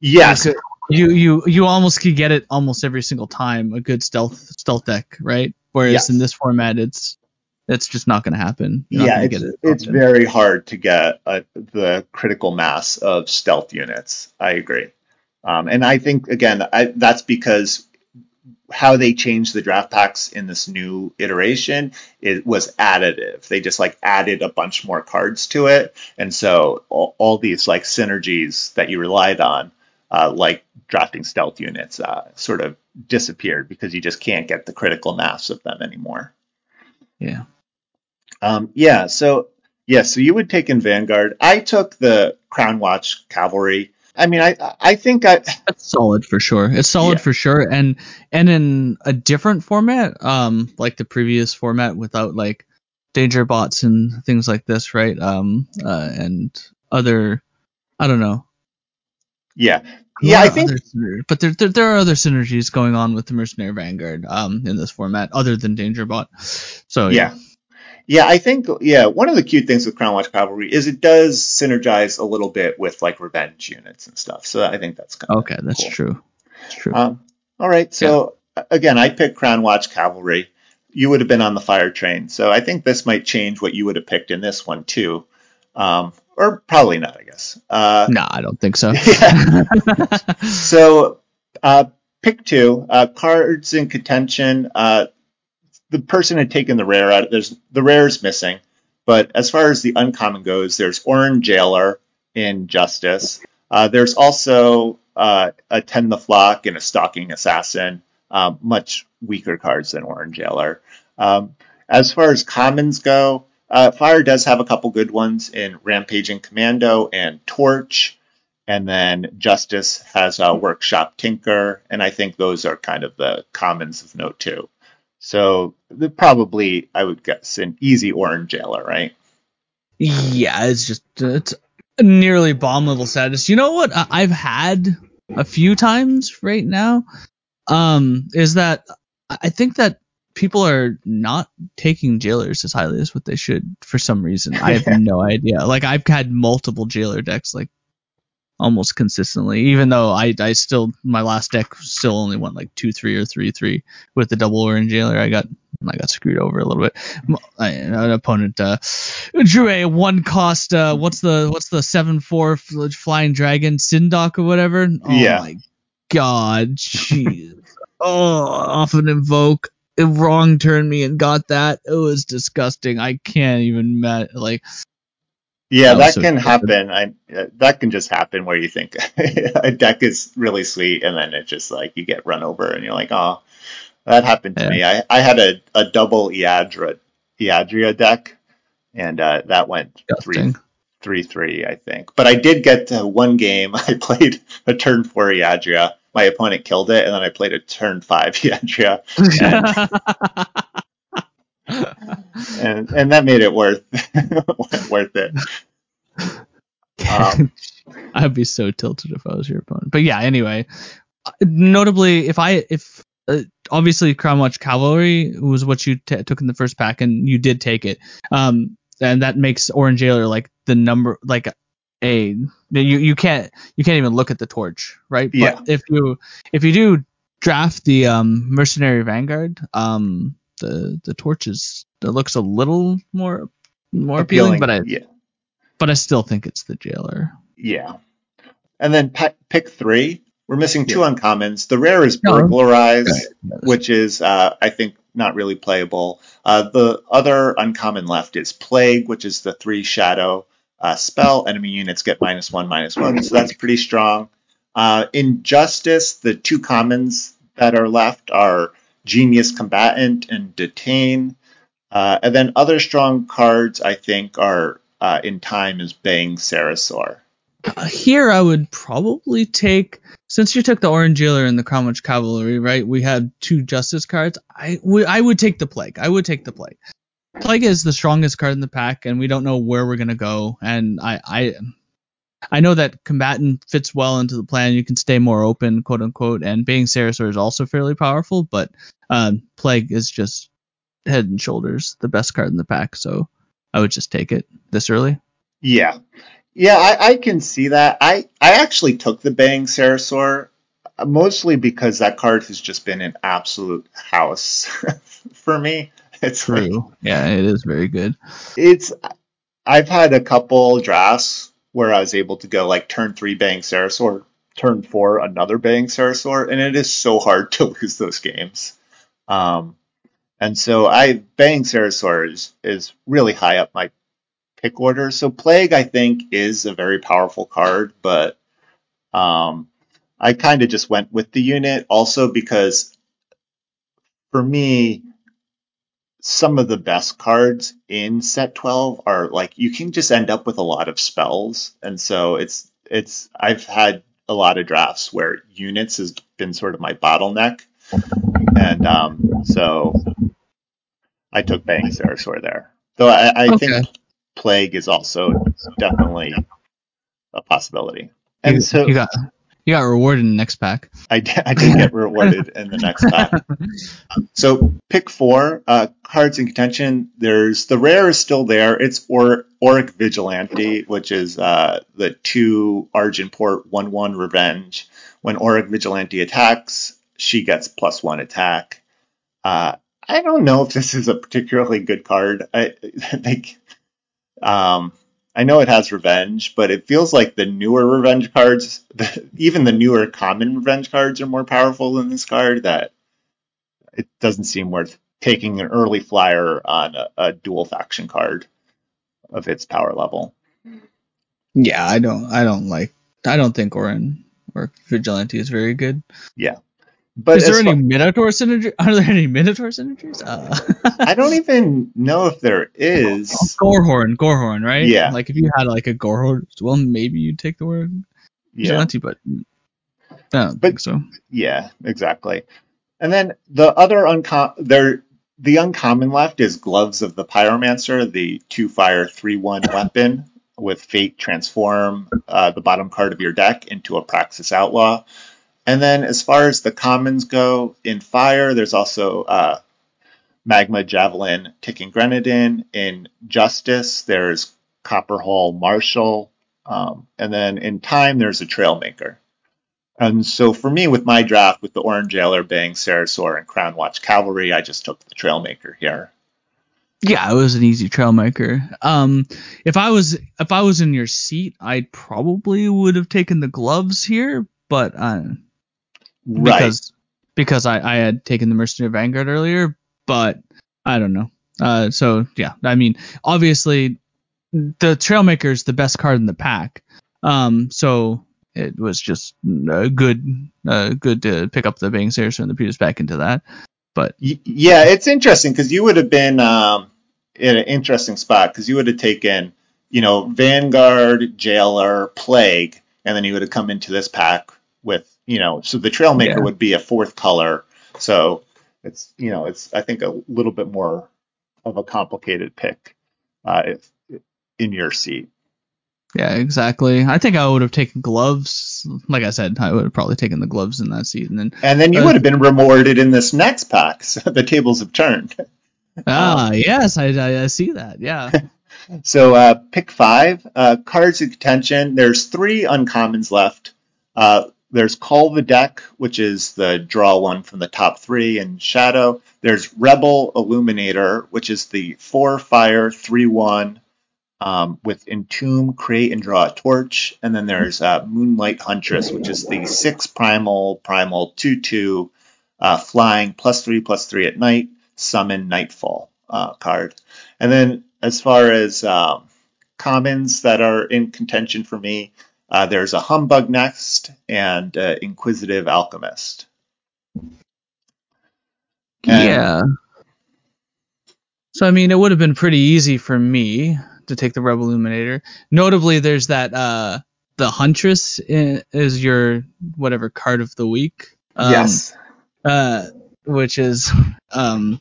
Speaker 1: yes,
Speaker 2: you you you almost could get it almost every single time a good stealth stealth deck, right? Whereas in this format, it's it's just not going to happen.
Speaker 1: You're yeah, it's, it it's very hard to get a, the critical mass of stealth units. I agree, um, and I think again I, that's because how they changed the draft packs in this new iteration it was additive. They just like added a bunch more cards to it. And so all, all these like synergies that you relied on uh, like drafting stealth units uh, sort of disappeared because you just can't get the critical mass of them anymore.
Speaker 2: Yeah.
Speaker 1: Um, yeah. So yeah. So you would take in Vanguard. I took the Crown Watch Cavalry. I mean, I I think I
Speaker 2: that's solid for sure. It's solid yeah. for sure, and and in a different format, um, like the previous format without like danger bots and things like this, right? Um, uh, and other, I don't know,
Speaker 1: yeah. Yeah, I think,
Speaker 2: but there, there, there are other synergies going on with the Mercenary Vanguard um, in this format other than Dangerbot. So
Speaker 1: yeah. yeah. Yeah, I think yeah, one of the cute things with Crown Watch Cavalry is it does synergize a little bit with like revenge units and stuff. So I think that's kind
Speaker 2: of okay. That's cool. true. That's true.
Speaker 1: Um, all right, so again, I picked Crown Watch Cavalry. You would have been on the fire train, so I think this might change what you would have picked in this one too, um, or probably not. I guess. Uh,
Speaker 2: no, I don't think so. [LAUGHS]
Speaker 1: so, uh, pick two uh, cards in contention. Uh, the person had taken the rare out. There's the rare is missing, but as far as the uncommon goes, there's Orange Jailer in Justice. Uh, there's also uh, a the Flock and a Stalking Assassin, um, much weaker cards than Orange Jailer. Um, as far as commons go, uh, Fire does have a couple good ones in Rampaging Commando and Torch. And then Justice has a Workshop Tinker, and I think those are kind of the commons of note too. So probably, I would guess, an easy orange Jailer, right?
Speaker 2: Yeah, it's just it's nearly bomb level status. You know what I've had a few times right now um, is that I think that people are not taking jailers as highly as what they should for some reason. I have no idea. Like I've had multiple jailer decks like almost consistently, even though I I still my last deck still only went like two three or three three with the double orange jailer. I got I got screwed over a little bit. I, an opponent uh, drew a one cost. Uh, what's the what's the seven four flying dragon Sindok or whatever? Oh
Speaker 1: yeah.
Speaker 2: my god, jeez. oh, off an invoke. It wrong turned me and got that. It was disgusting. I can't even met like.
Speaker 1: Yeah, that, that so can happen. I that can just happen where you think [LAUGHS] a deck is really sweet and then it's just like you get run over and you're like, oh, that happened to yeah. me. I, I had a, a double Iadra Iadria deck and uh, that went three three three I think. But I did get to one game. [LAUGHS] I played a turn four Iadria. My opponent killed it, and then I played a turn five [LAUGHS] Iadria. And, [LAUGHS] and, and that made it worth [LAUGHS] worth it.
Speaker 2: Um, I'd be so tilted if I was your opponent. But yeah, anyway, notably, if I if uh, obviously Crown Watch Cavalry was what you t- took in the first pack, and you did take it. Um, and that makes Oran Jailer like the number like a you you can't you can't even look at the torch, right?
Speaker 1: Yeah.
Speaker 2: But if you if you do draft the um Mercenary Vanguard, um the the torch is it looks a little more more appealing, appealing but I
Speaker 1: yeah.
Speaker 2: but I still think it's the jailer.
Speaker 1: Yeah. And then pick three. We're missing two yeah. uncommons. The rare is burglarize, okay. which is uh, I think not really playable. Uh, the other uncommon left is plague, which is the three shadow uh, spell. Enemy units get minus one, minus one, so that's pretty strong. Uh, in Justice, the two commons that are left are Genius Combatant and Detain. Uh, and then other strong cards, I think, are uh, in time is Bang.
Speaker 2: Uh, here, I would probably take since you took the Orange Jailer and the Crown Watch Cavalry, right? We had two Justice cards. I, w- I would take the Plague. I would take the Plague. Plague is the strongest card in the pack, and we don't know where we're gonna go. And I, I, I know that combatant fits well into the plan. You can stay more open, quote unquote. And Baying Sarasaur is also fairly powerful, but um, Plague is just head and shoulders the best card in the pack. So I would just take it this early.
Speaker 1: Yeah, yeah, I, I can see that. I I actually took the Baying Sarasaur mostly because that card has just been an absolute house [LAUGHS] for me. It's
Speaker 2: true. Yeah, it is very good.
Speaker 1: It's I've had a couple drafts where I was able to go like turn three Baying Sarasaur, turn four another Baying Sarasaur, and it is so hard [LAUGHS] to lose those games. Um, and so I Baying Sarasaur is is really high up my pick order. So Plague I think is a very powerful card, but um, I kind of just went with the unit also because for me some of the best cards in set 12 are like you can just end up with a lot of spells. And so it's it's I've had a lot of drafts where units has been sort of my bottleneck. And um, so I took Baying Sarasaur there. Though I, I okay. think Plague is also definitely a possibility. And
Speaker 2: you,
Speaker 1: so
Speaker 2: you got you got rewarded in the next pack.
Speaker 1: I did, I did get rewarded in the next [LAUGHS] pack. So pick four uh, cards in contention. There's the rare is still there. It's or Auric Vigilante, which is uh, the two Argenport one one revenge. When Auric Vigilante attacks, she gets plus one attack. Uh, I don't know if this is a particularly good card. I [LAUGHS] think, um, I know it has revenge, but it feels like the newer revenge cards, the, even the newer common revenge cards, are more powerful than this card. That it doesn't seem worth taking an early flyer on a, a dual faction card of its power level.
Speaker 2: Yeah, I don't. I don't like. I don't think Orin or Vigilante is very good.
Speaker 1: Yeah, but
Speaker 2: is there any
Speaker 1: far-
Speaker 2: Minotaur synergy? [LAUGHS] Are there any Minotaur synergies? Uh, [LAUGHS]
Speaker 1: I don't even know if there is.
Speaker 2: Gorehorn, Gorehorn, right?
Speaker 1: Yeah.
Speaker 2: Like if you had like a Gorehorn, well, maybe you'd take the word
Speaker 1: Yeah,
Speaker 2: Vigilante, but I don't
Speaker 1: But-
Speaker 2: think so.
Speaker 1: yeah, exactly. And then the other uncommon there, the uncommon left is Gloves of the Pyromancer, the two fire three one [LAUGHS] weapon with Fate transform uh, the bottom card of your deck into a Praxis Outlaw. And then as far as the commons go, in fire, there's also uh, Magma Javelin Ticking Grenadin. In Justice, there's Copperhall Marshal. Um, and then in time, there's a Trailmaker. And so for me, with my draft, with the Orange Jailer, Bang, Sarasaur, and Crown Watch Cavalry, I just took the Trailmaker here.
Speaker 2: Yeah, it was an easy Trailmaker. Um, if I was if I was in your seat, I probably would have taken the gloves here, but uh,
Speaker 1: Right.
Speaker 2: because because I, I had taken the mercenary vanguard earlier, but I don't know. Uh, so yeah, I mean, obviously, the trailmaker is the best card in the pack. Um, so it was just uh, good, uh, good to pick up the Bang Sarasaur and the Peters back into that.
Speaker 1: But yeah, it's interesting because you would have been um, in an interesting spot because you would have taken, you know, Vanguard, Jailer, Plague, and then you would have come into this pack with, you know, so the Trailmaker
Speaker 2: Yeah.
Speaker 1: would be a fourth color. So it's, you know, it's I think a little bit more of a complicated pick uh, if, in your seat.
Speaker 2: Yeah, exactly. I think I would have taken gloves. Like I said, I would have probably taken the gloves in that seat, and then
Speaker 1: And then you
Speaker 2: Uh,
Speaker 1: would have been rewarded in this next pack. So [LAUGHS] the tables have turned.
Speaker 2: ah, yes, I, I, I see that. Yeah, [LAUGHS]
Speaker 1: So uh, pick five. Uh, cards in contention. There's three uncommons left. There's Call the Deck, which is the draw one from the top three in Shadow. There's Rebel Illuminator, which is the four fire three one um, with Entomb, create and draw a torch. And then there's uh, Moonlight Huntress, which is the six primal primal two two uh, flying plus three plus three at night summon Nightfall uh, card. And then as far as um, commons that are in contention for me, uh, there's a Humbug Nest and uh, Inquisitive Alchemist. And-
Speaker 2: yeah. So I mean, it would have been pretty easy for me to take the Rebel Illuminator. Notably, there's that uh, the Huntress is your whatever card of the week. Um,
Speaker 1: yes.
Speaker 2: uh, which is um,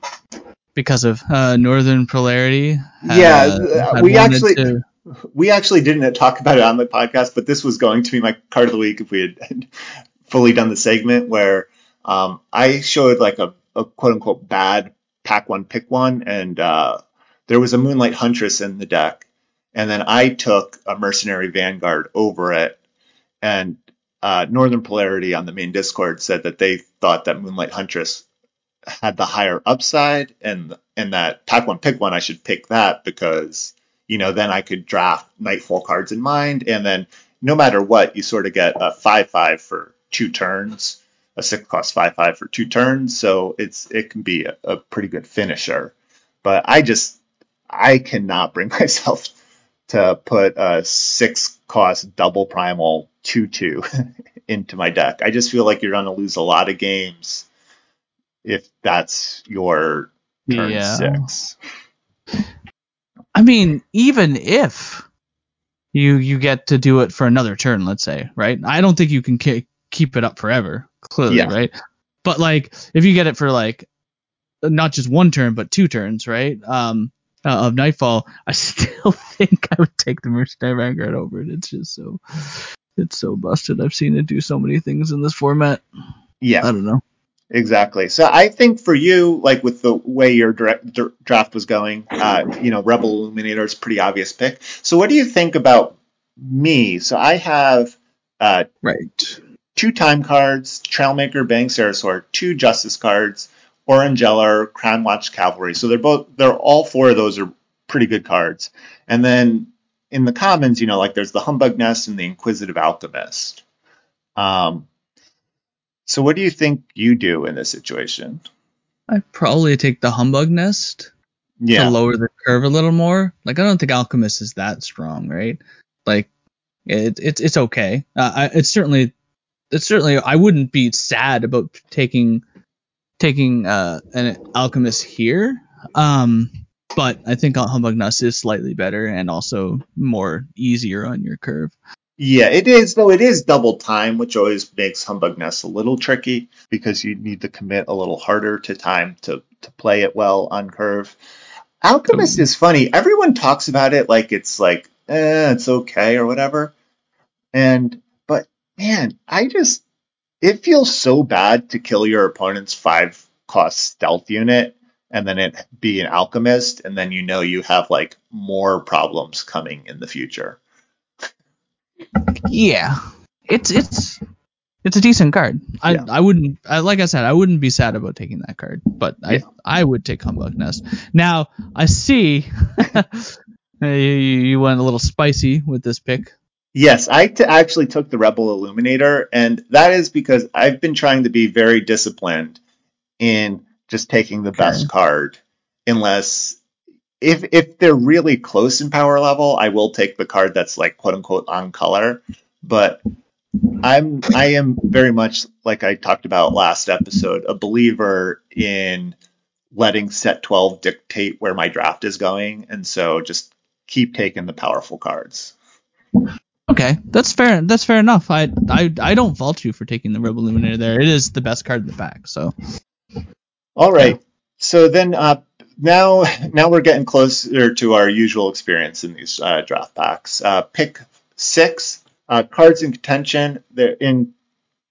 Speaker 2: because of uh, Northern Polarity. had,
Speaker 1: Yeah,
Speaker 2: uh, had
Speaker 1: we actually-
Speaker 2: to-
Speaker 1: We actually didn't talk about it on the podcast, but this was going to be my card of the week if we had [LAUGHS] fully done the segment where um, I showed like a, a quote unquote bad pack one, pick one, and uh, there was a Moonlight Huntress in the deck, and then I took a Mercenary Vanguard over it, and uh, Northern Polarity on the main Discord said that they thought that Moonlight Huntress had the higher upside, and and that pack one, pick one, I should pick that because you know, then I could draft Nightfall cards in mind, and then no matter what, you sort of get a five five for two turns, a six cost five five for two turns, so it's it can be a, a pretty good finisher. But I just I cannot bring [LAUGHS] myself to put a six cost double primal two two [LAUGHS] into my deck. I just feel like you're gonna lose a lot of games if that's your turn
Speaker 2: yeah.
Speaker 1: six.
Speaker 2: I mean, even if you you get to do it for another turn, let's say, right? I don't think you can ke- keep it up forever, clearly,
Speaker 1: Yeah.
Speaker 2: right? But like, if you get it for like not just one turn, but two turns, right? Um, uh, of Nightfall, I [LAUGHS] still think I would take the Mercenary Vanguard over it. It's just so it's so busted. I've seen it do so many things in this format.
Speaker 1: Yeah.
Speaker 2: I don't know.
Speaker 1: Exactly. So I think for you, like with the way your dra- dra- draft was going, uh, you know, Rebel Illuminator is a pretty obvious pick. So what do you think about me? So I have uh,
Speaker 2: Right.
Speaker 1: two time cards, Trailmaker, Bang Sarasaur, two Justice cards, Orangeller, Crown Watch Cavalry. So they're both they're all four of those are pretty good cards. And then in the commons, you know, like there's the Humbug Nest and the Inquisitive Alchemist. Um, so what do you think you do in this situation?
Speaker 2: I probably take the Humbug Nest
Speaker 1: Yeah.
Speaker 2: to lower the curve a little more. Like I don't think Alchemist is that strong, right? Like it, it's it's okay. Uh, I, it's certainly it's certainly I wouldn't be sad about taking taking uh, an Alchemist here. Um, but I think Humbug Nest is slightly better and also more easier on your curve.
Speaker 1: Yeah, it is, though it is double time, which always makes Humbug Nest a little tricky because you need to commit a little harder to time to, to play it well on curve. Alchemist is funny. Everyone talks about it like it's like, eh, it's okay or whatever. And, but man, I just, it feels so bad to kill your opponent's five cost stealth unit and then it be an alchemist, and then you know you have like more problems coming in the future.
Speaker 2: Yeah, it's it's it's a decent card. I
Speaker 1: Yeah.
Speaker 2: I wouldn't I, like I said I wouldn't be sad about taking that card, but
Speaker 1: Yeah.
Speaker 2: I I would take Humbug Nest. Now I see [LAUGHS] you, you went a little spicy with this pick.
Speaker 1: Yes, I t- actually took the Rebel Illuminator, and that is because I've been trying to be very disciplined in just taking the best card, unless if if they're really close in power level, I will take the card that's like quote unquote on color. But I'm I am very much like I talked about last episode, a believer in letting set 12 dictate where my draft is going, and so just keep taking the powerful cards.
Speaker 2: Okay, that's fair. That's fair enough. I I I don't fault you for taking the Rebel Illuminator there. It is the best card in the pack. So
Speaker 1: All right. So then uh, now now we're getting closer to our usual experience in these uh, draft packs. Uh, pick six uh, cards in contention. There in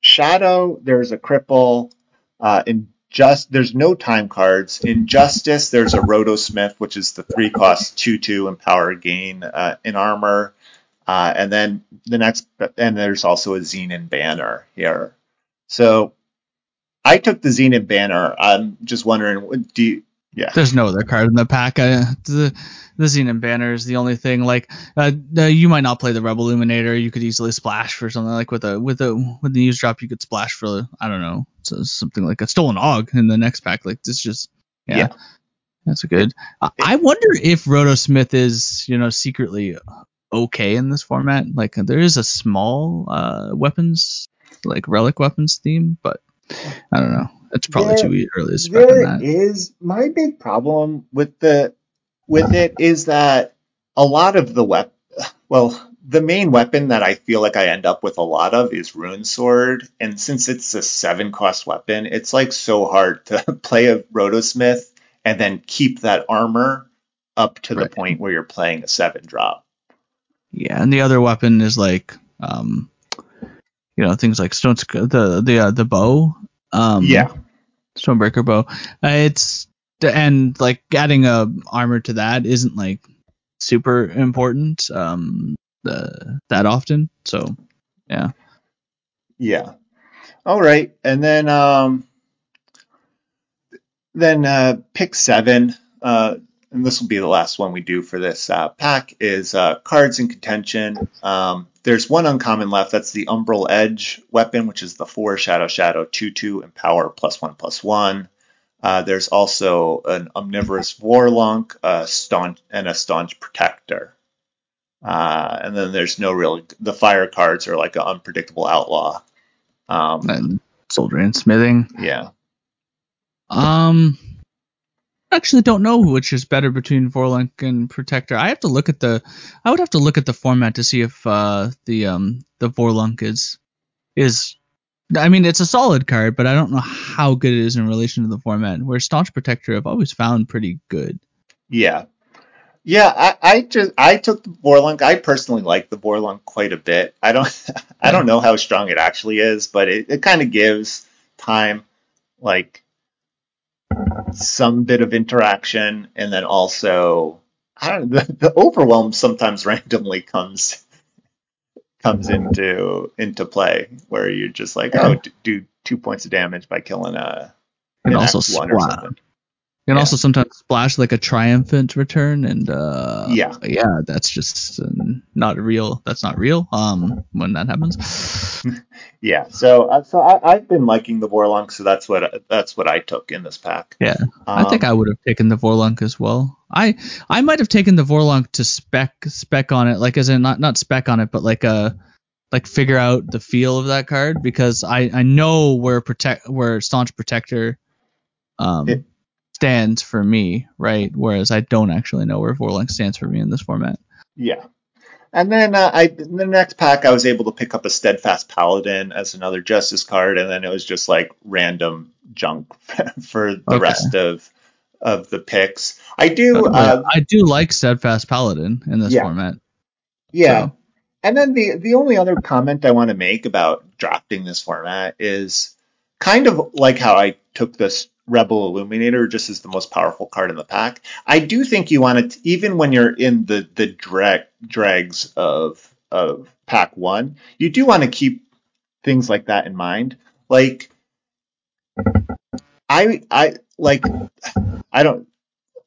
Speaker 1: Shadow, there's a cripple. Uh, in just there's no time cards. In Justice, there's a Rotosmith, which is the three cost two two and power gain. Uh, in Armor, uh, and then the next and there's also a Xenan banner here. So I took the Xenan banner. I'm just wondering, do you? Yeah,
Speaker 2: there's no other card in the pack. I, the the Xenan banner is the only thing. Like uh, uh, you might not play the Rebel Illuminator. You could easily splash for something like with a with a with the news drop. You could splash for I don't know so something like a stolen og in the next pack. Like this just yeah.
Speaker 1: Yeah.
Speaker 2: That's a good. I I wonder if Rotosmith is, you know, secretly okay in this format. Like there is a small uh, weapons, like relic weapons theme, but I don't know. It's probably
Speaker 1: There-
Speaker 2: too early to spec on that.
Speaker 1: is my big problem with the with it is that a lot of the wep well the main weapon that I feel like I end up with a lot of is Rune Sword, and since it's a seven cost weapon, it's like so hard to [LAUGHS] play a Rotosmith and then keep that armor up to the point where you're playing a seven drop.
Speaker 2: Yeah, and the other weapon is like, um, you know, things like stone the the uh, the bow. Um,
Speaker 1: Yeah.
Speaker 2: Stonebreaker bow. Uh, it's and like adding a armor to that isn't like super important um the that often. So yeah.
Speaker 1: Yeah. All right. And then um then uh pick seven, uh and this will be the last one we do for this uh, pack is uh, cards in contention. Um, there's one uncommon left. That's the Umbral Edge weapon, which is the four Shadow Shadow two two and power plus one plus one. Uh, there's also an omnivorous Vorlunk, a staunch and a staunch protector. Uh, and then there's no real the fire cards are like an unpredictable outlaw. Um,
Speaker 2: And soldier and smithing.
Speaker 1: yeah.
Speaker 2: Um, actually don't know which is better between Vorlunk and Protector. I have to look at the. I would have to look at the format to see if uh, the um the Vorlunk is is. I mean, it's a solid card, but I don't know how good it is in relation to the format. Where Staunch Protector, I've always found pretty good.
Speaker 1: Yeah. Yeah, I, I just I took the Vorlunk. I personally like the Vorlunk quite a bit. I don't [LAUGHS] I don't know how strong it actually is, but it, it kind of gives time like some bit of interaction and then also I don't know, the, the overwhelm sometimes [LAUGHS] randomly comes comes into into play, where you're just like, oh, d- do two points of damage by killing a
Speaker 2: And
Speaker 1: an
Speaker 2: also
Speaker 1: X1 or something.
Speaker 2: You can
Speaker 1: Yeah.
Speaker 2: also sometimes splash like a triumphant return, and uh,
Speaker 1: Yeah.
Speaker 2: yeah, that's just uh, not real. That's not real. Um, when that happens, [LAUGHS]
Speaker 1: Yeah, so uh, so I, I've been liking the Vorlunk, so that's what that's what I took in this pack.
Speaker 2: Yeah, I think
Speaker 1: Um,
Speaker 2: I would have taken the Vorlunk as well. I I might have taken the Vorlunk to spec spec on it, like as in not not spec on it, but like uh like figure out the feel of that card because I I know where protect where staunch protector um
Speaker 1: It-
Speaker 2: stands for me, right? Whereas I don't actually know where Vorlunk stands for me in this format.
Speaker 1: Yeah. And then uh, I in the next pack I was able to pick up a steadfast paladin as another justice card, and then it was just like random junk [LAUGHS] for the
Speaker 2: Okay.
Speaker 1: rest of of the picks. I do, uh,
Speaker 2: I do like Steadfast Paladin in this
Speaker 1: Yeah.
Speaker 2: format.
Speaker 1: yeah.
Speaker 2: So-
Speaker 1: And then the the only other comment I want to make about drafting this format is kind of like how I took this Rebel Illuminator just as the most powerful card in the pack. I do think you want to even when you're in the the drag, dregs of of pack 1, you do want to keep things like that in mind. Like I I like I don't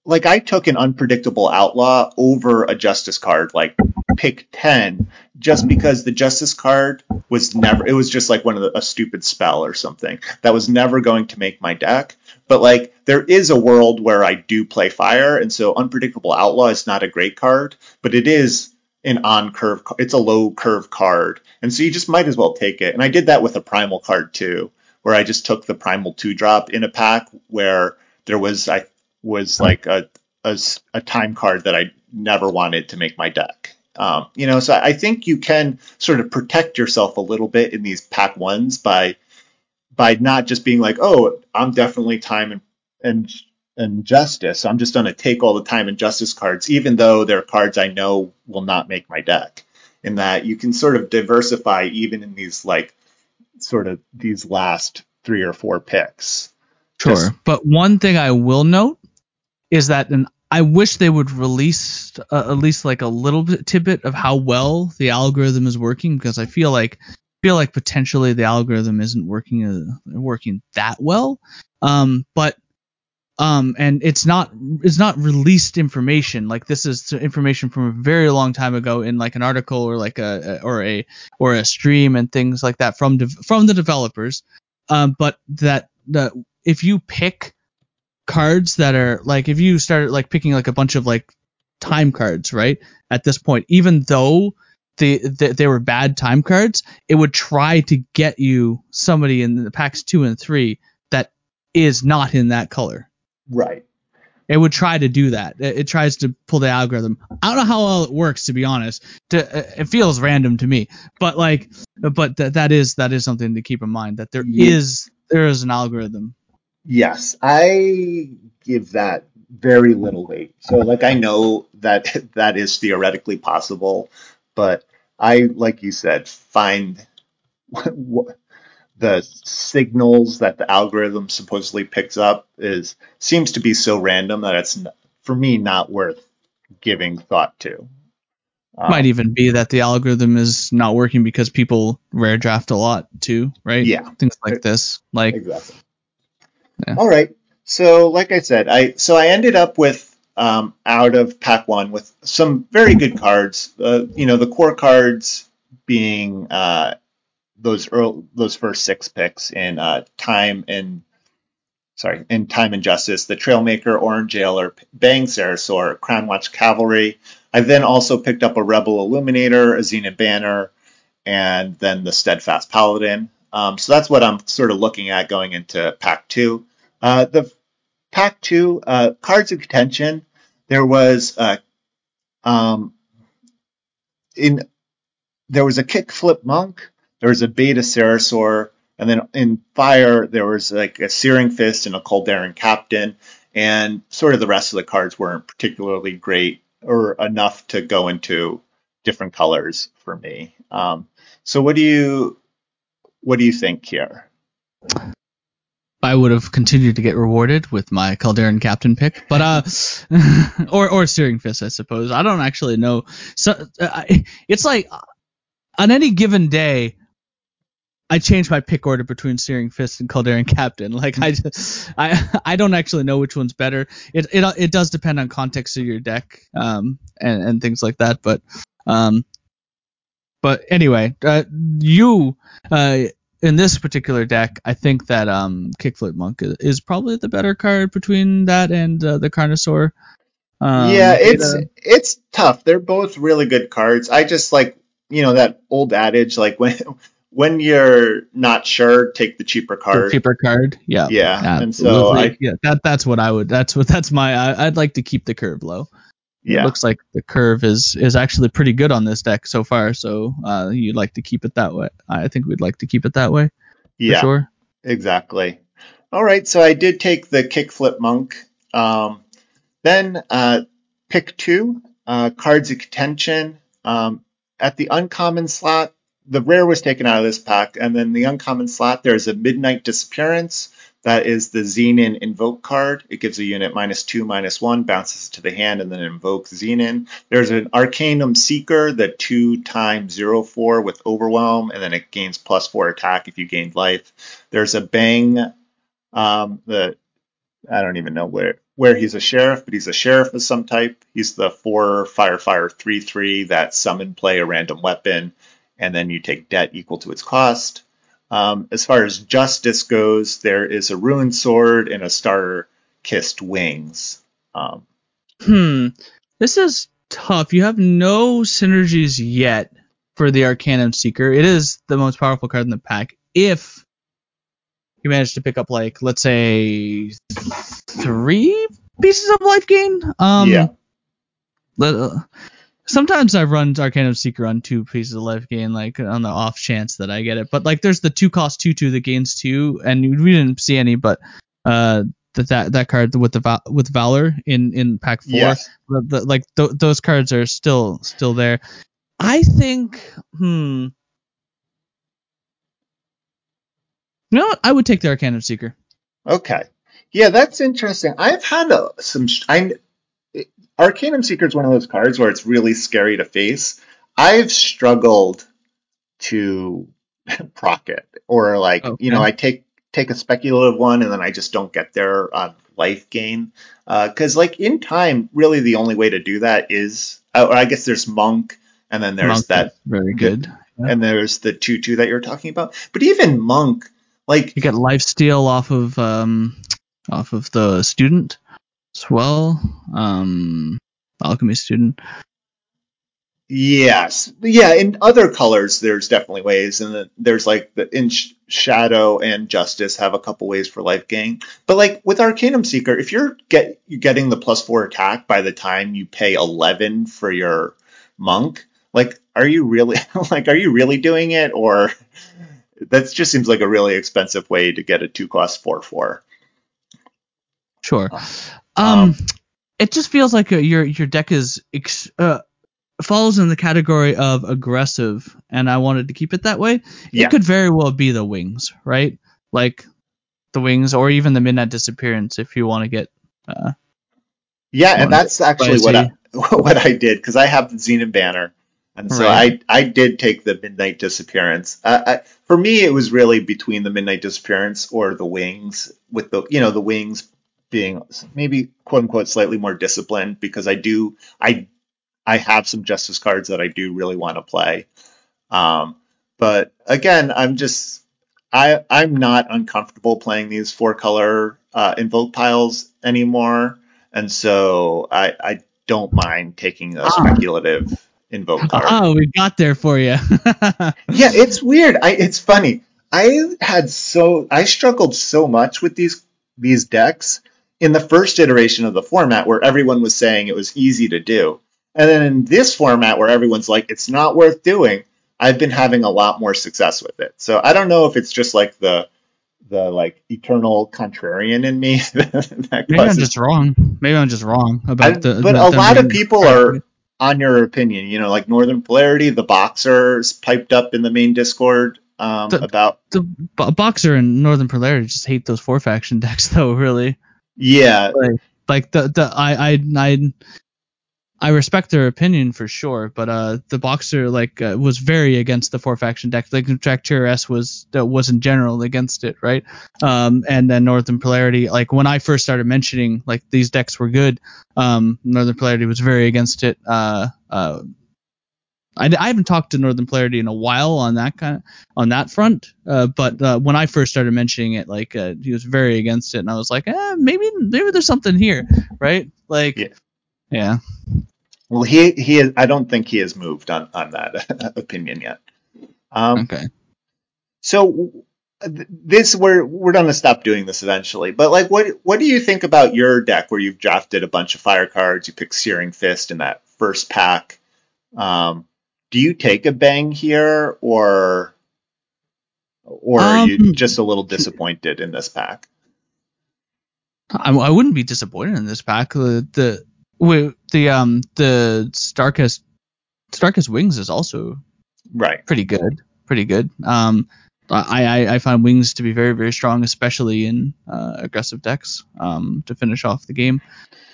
Speaker 1: like I took an unpredictable outlaw over a justice card like pick 10 just because the justice card was never it was just like one of the, a stupid spell or something that was never going to make my deck but like there is a world where I do play fire and so unpredictable outlaw is not a great card but it is an on curve it's a low curve card and so you just might as well take it and I did that with a primal card too where I just took the primal 2 drop in a pack where there was I was like a a time card that I never wanted to make my deck. Um, you know, so I think you can sort of protect yourself a little bit in these pack ones by by not just being like, oh, I'm definitely time and and and justice. I'm just going to take all the time and justice cards, even though they're cards I know will not make my deck. In that you can sort of diversify even in these like sort of these last three or four picks.
Speaker 2: Sure.
Speaker 1: Just-
Speaker 2: but one thing I will note is that, and I wish they would release uh, at least like a little bit tidbit of how well the algorithm is working because I feel like feel like potentially the algorithm isn't working uh, working that well. Um, but um, and it's not it's not released information like this is information from a very long time ago in like an article or like a or a or a stream and things like that from dev- from the developers. Um, but that the if you pick cards that are like if you start like picking like a bunch of like time cards right at this point even though they, they they were bad time cards it would try to get you somebody in the packs two and three that is not in that color
Speaker 1: Right.
Speaker 2: it would try to do that it, it tries to pull the algorithm i don't know how well it works to be honest to, it feels random to me but like but that that is that is something to keep in mind that there is
Speaker 1: Yeah.
Speaker 2: there is an algorithm
Speaker 1: Yes, I give that very little weight. So, like, I know that [LAUGHS] that is theoretically possible, but I, like you said, find the signals that the algorithm supposedly picks up is seems to be so random that it's for me not worth giving thought to. Um,
Speaker 2: might even be that the algorithm is not working because people rare draft a lot too, right?
Speaker 1: Yeah.
Speaker 2: Things like this. Like
Speaker 1: exactly.
Speaker 2: Yeah.
Speaker 1: All right. So, like I said, I so I ended up with um, out of pack one with some very good cards. Uh, you know, the core cards being uh, those earl those first six picks in uh, time and sorry in time and justice, the Trailmaker, Orange Jailer, Bang Sarasaur, Crown Watch Cavalry. I then also picked up a Rebel Illuminator, a Zenith Banner, and then the Steadfast Paladin. Um, so that's what I'm sort of looking at going into pack two. Uh, the pack two uh, cards of contention. There was uh, um, in there was a kickflip monk. There was a beta Sarasaur, and then in fire there was like a searing fist and a Calderon captain, and sort of the rest of the cards weren't particularly great or enough to go into different colors for me. Um, so what do you what do you think here?
Speaker 2: I would have continued to get rewarded with my Calderon captain pick, but uh, [LAUGHS] or or Searing Fist, I suppose. I don't actually know. So uh, it's like on any given day, I change my pick order between Searing Fist and Calderon Captain. [LAUGHS] Like I just, I I don't actually know which one's better. It it it does depend on context of your deck, um, and and things like that. But um, but anyway, uh, you uh in this particular deck, I think that um Kickflip Monk is, probably the better card between that and uh, the Carnosaur. Um,
Speaker 1: yeah, it's
Speaker 2: beta.
Speaker 1: it's tough. They're both really good cards. I just like you know that old adage like when [LAUGHS] when you're not sure, take the cheaper
Speaker 2: the
Speaker 1: card.
Speaker 2: cheaper card. Yeah.
Speaker 1: Yeah, and so
Speaker 2: Absolutely.
Speaker 1: I
Speaker 2: yeah, that that's what I would. That's what [LAUGHS] that's my. I, I'd like to keep the curve low. It
Speaker 1: yeah
Speaker 2: looks like the curve is is actually pretty good on this deck so far. So uh, you'd like to keep it that way. I think we'd like to keep it that way for
Speaker 1: yeah
Speaker 2: sure.
Speaker 1: exactly. All right, so I did take the kickflip monk. Um, then uh, pick two uh, cards of contention. Um, at the uncommon slot, the rare was taken out of this pack, and then the uncommon slot there's a midnight disappearance. That is the Xenan invoke card. It gives a unit minus two, minus one, bounces it to the hand, and then invokes Xenan. There's an Arcanum Seeker, the two times zero four with Overwhelm, and then it gains plus four attack if you gained life. There's a Bang, um, the I don't even know where where he's a sheriff, but he's a sheriff of some type. He's the four fire fire three three that summon play a random weapon, and then you take debt equal to its cost. Um, as far as justice goes, there is a ruined sword and a star kissed wings. Um,
Speaker 2: Hmm. This is tough. You have no synergies yet for the Arcanum Seeker. It is the most powerful card in the pack. If you manage to pick up like let's say three pieces of life gain. Um,
Speaker 1: Yeah.
Speaker 2: let- uh, sometimes I run Arcanum Seeker on two pieces of life gain, like on the off chance that I get it. But like, there's the two cost two two that gains two, and we didn't see any, but uh, that that that card with the with Valor in in pack four,
Speaker 1: Yes.
Speaker 2: the, the, like th- those cards are still still there. I think, hmm. You know what? I would take the Arcanum Seeker.
Speaker 1: Okay. Yeah, that's interesting. I've had a, some. I Arcanum Seeker is one of those cards where it's really scary to face. I've struggled to [LAUGHS] proc it, or like you know, I take take a speculative one and then I just don't get their on life gain. Because like in time, really the only way to do that is, uh, or I guess there's monk, and then there's
Speaker 2: Monk
Speaker 1: that,
Speaker 2: very good.
Speaker 1: and there's the two two that you're talking about. But even monk, like
Speaker 2: You get life steal off of um off of the student as well. Um alchemy student.
Speaker 1: Yes, yeah. In other colors, there's definitely ways, and there's like the in Sh- shadow and justice have a couple ways for life gain. But like with Arcanum Seeker, if you're get you're getting the plus four attack by the time you pay eleven for your monk, like are you really [LAUGHS] like are you really doing it, or that just seems like a really expensive way to get a two cost four four.
Speaker 2: Sure.
Speaker 1: Um,
Speaker 2: Um it just feels like uh your your deck is ex- uh falls in the category of aggressive and I wanted to keep it that way.
Speaker 1: Yeah.
Speaker 2: It could very well be the wings, right? Like the wings or even the midnight disappearance if you want to get uh
Speaker 1: Yeah, and that's actually what I [LAUGHS] what I did because I have the Xenan banner, and so
Speaker 2: Right.
Speaker 1: I I did take the Midnight Disappearance. Uh, I, for me, it was really between the Midnight Disappearance or the Wings, with the you know the Wings being maybe quote unquote slightly more disciplined because I do I I have some Justice cards that I do really want to play. Um, but again, I'm just I I'm not uncomfortable playing these four color uh, invoke piles anymore, and so I I don't mind taking a
Speaker 2: Ah.
Speaker 1: speculative invoke card.
Speaker 2: Oh, we got there for you. [LAUGHS]
Speaker 1: Yeah, it's weird. I it's funny. I had so I struggled so much with these these decks in the first iteration of the format where everyone was saying it was easy to do. And then in this format where everyone's like it's not worth doing, I've been having a lot more success with it. So I don't know if it's just like the the like eternal contrarian in me [LAUGHS] that
Speaker 2: Maybe I'm just wrong. Maybe I'm just wrong about
Speaker 1: I-
Speaker 2: the.
Speaker 1: but
Speaker 2: the-
Speaker 1: a lot of people are on your opinion. You know, like Northern Polarity, the boxers piped up in the main Discord um,
Speaker 2: The-
Speaker 1: about
Speaker 2: the bo- boxer and Northern Polarity just hate those four faction decks [LAUGHS] though. Really,
Speaker 1: yeah,
Speaker 2: like the the I I I I respect their opinion for sure, but uh, the boxer like uh, was very against the four faction deck. Like Dractyr S was uh, was in general against it, right? Um, and then Northern Polarity, like when I first started mentioning like these decks were good, um, Northern Polarity was very against it. Uh, uh, I, I haven't talked to Northern Polarity in a while on that kind of on that front, uh, but uh, when I first started mentioning it, like uh, he was very against it, and I was like, eh, maybe maybe there's something here, right? Like,
Speaker 1: Yeah.
Speaker 2: yeah.
Speaker 1: Well, he he is, I don't think he has moved on on that [LAUGHS] opinion yet. Um,
Speaker 2: Okay.
Speaker 1: So this we're we're gonna stop doing this eventually. But like, what what do you think about your deck where you've drafted a bunch of fire cards? You pick Searing Fist in that first pack. Um, do you take a bang here, or or are you
Speaker 2: Um,
Speaker 1: just a little disappointed in this pack?
Speaker 2: I, I wouldn't be disappointed in this pack. The the wi- the um the Starkest Starkest Wings is also
Speaker 1: Right.
Speaker 2: pretty good, pretty good. Um, I I, I find Wings to be very very strong, especially in uh, aggressive decks. Um, to finish off the game.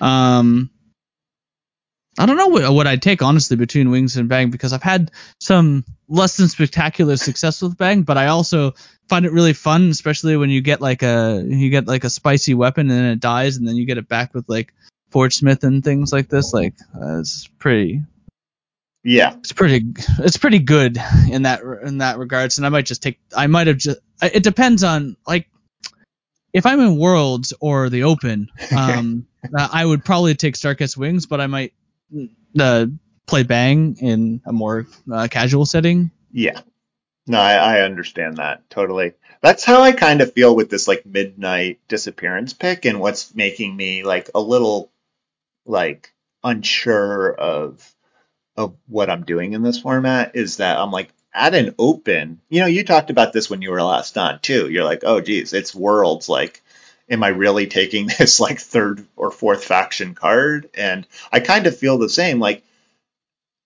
Speaker 2: Um, I don't know what what I'd take honestly between Wings and Bang because I've had some less than spectacular success with Bang, but I also find it really fun, especially when you get like a you get like a spicy weapon and then it dies, and then you get it back with like Forge Smith and things like this. Like uh, it's pretty
Speaker 1: Yeah.
Speaker 2: it's pretty it's pretty good in that in that regards and i might just take i might have just it depends on like if i'm in worlds or the open [LAUGHS] um uh, i would probably take starkest wings but i might uh, play bang in a more uh, casual setting
Speaker 1: Yeah. No, I, I understand that totally. That's how I kind of feel with this like midnight disappearance pick and what's making me like a little like unsure of of what I'm doing in this format is that I'm like at an open, you know, you talked about this when you were last on too. You're like, oh geez, it's worlds like am I really taking [LAUGHS] this like third or fourth faction card? And I kind of feel the same. Like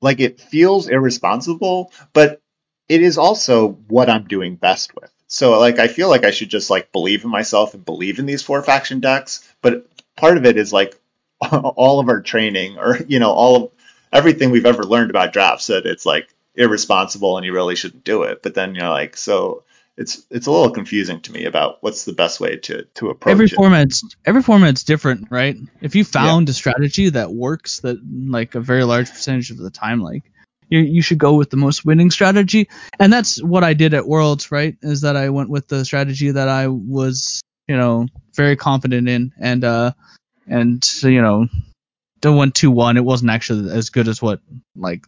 Speaker 1: like it feels irresponsible, but it is also what I'm doing best with. So like I feel like I should just like believe in myself and believe in these four faction decks, but part of it is like [LAUGHS] all of our training or you know all of everything we've ever learned about drafts that it's like irresponsible and you really shouldn't do it. But then you're like so it's it's a little confusing to me about what's the best way to to approach
Speaker 2: every
Speaker 1: it.
Speaker 2: format's every format's different right? If you found a strategy that works that like a very large percentage of the time like you, you should go with the most winning strategy. And that's what i did at worlds right? Is that i went with the strategy that i was you know very confident in. And uh and you know the one two one it wasn't actually as good as what like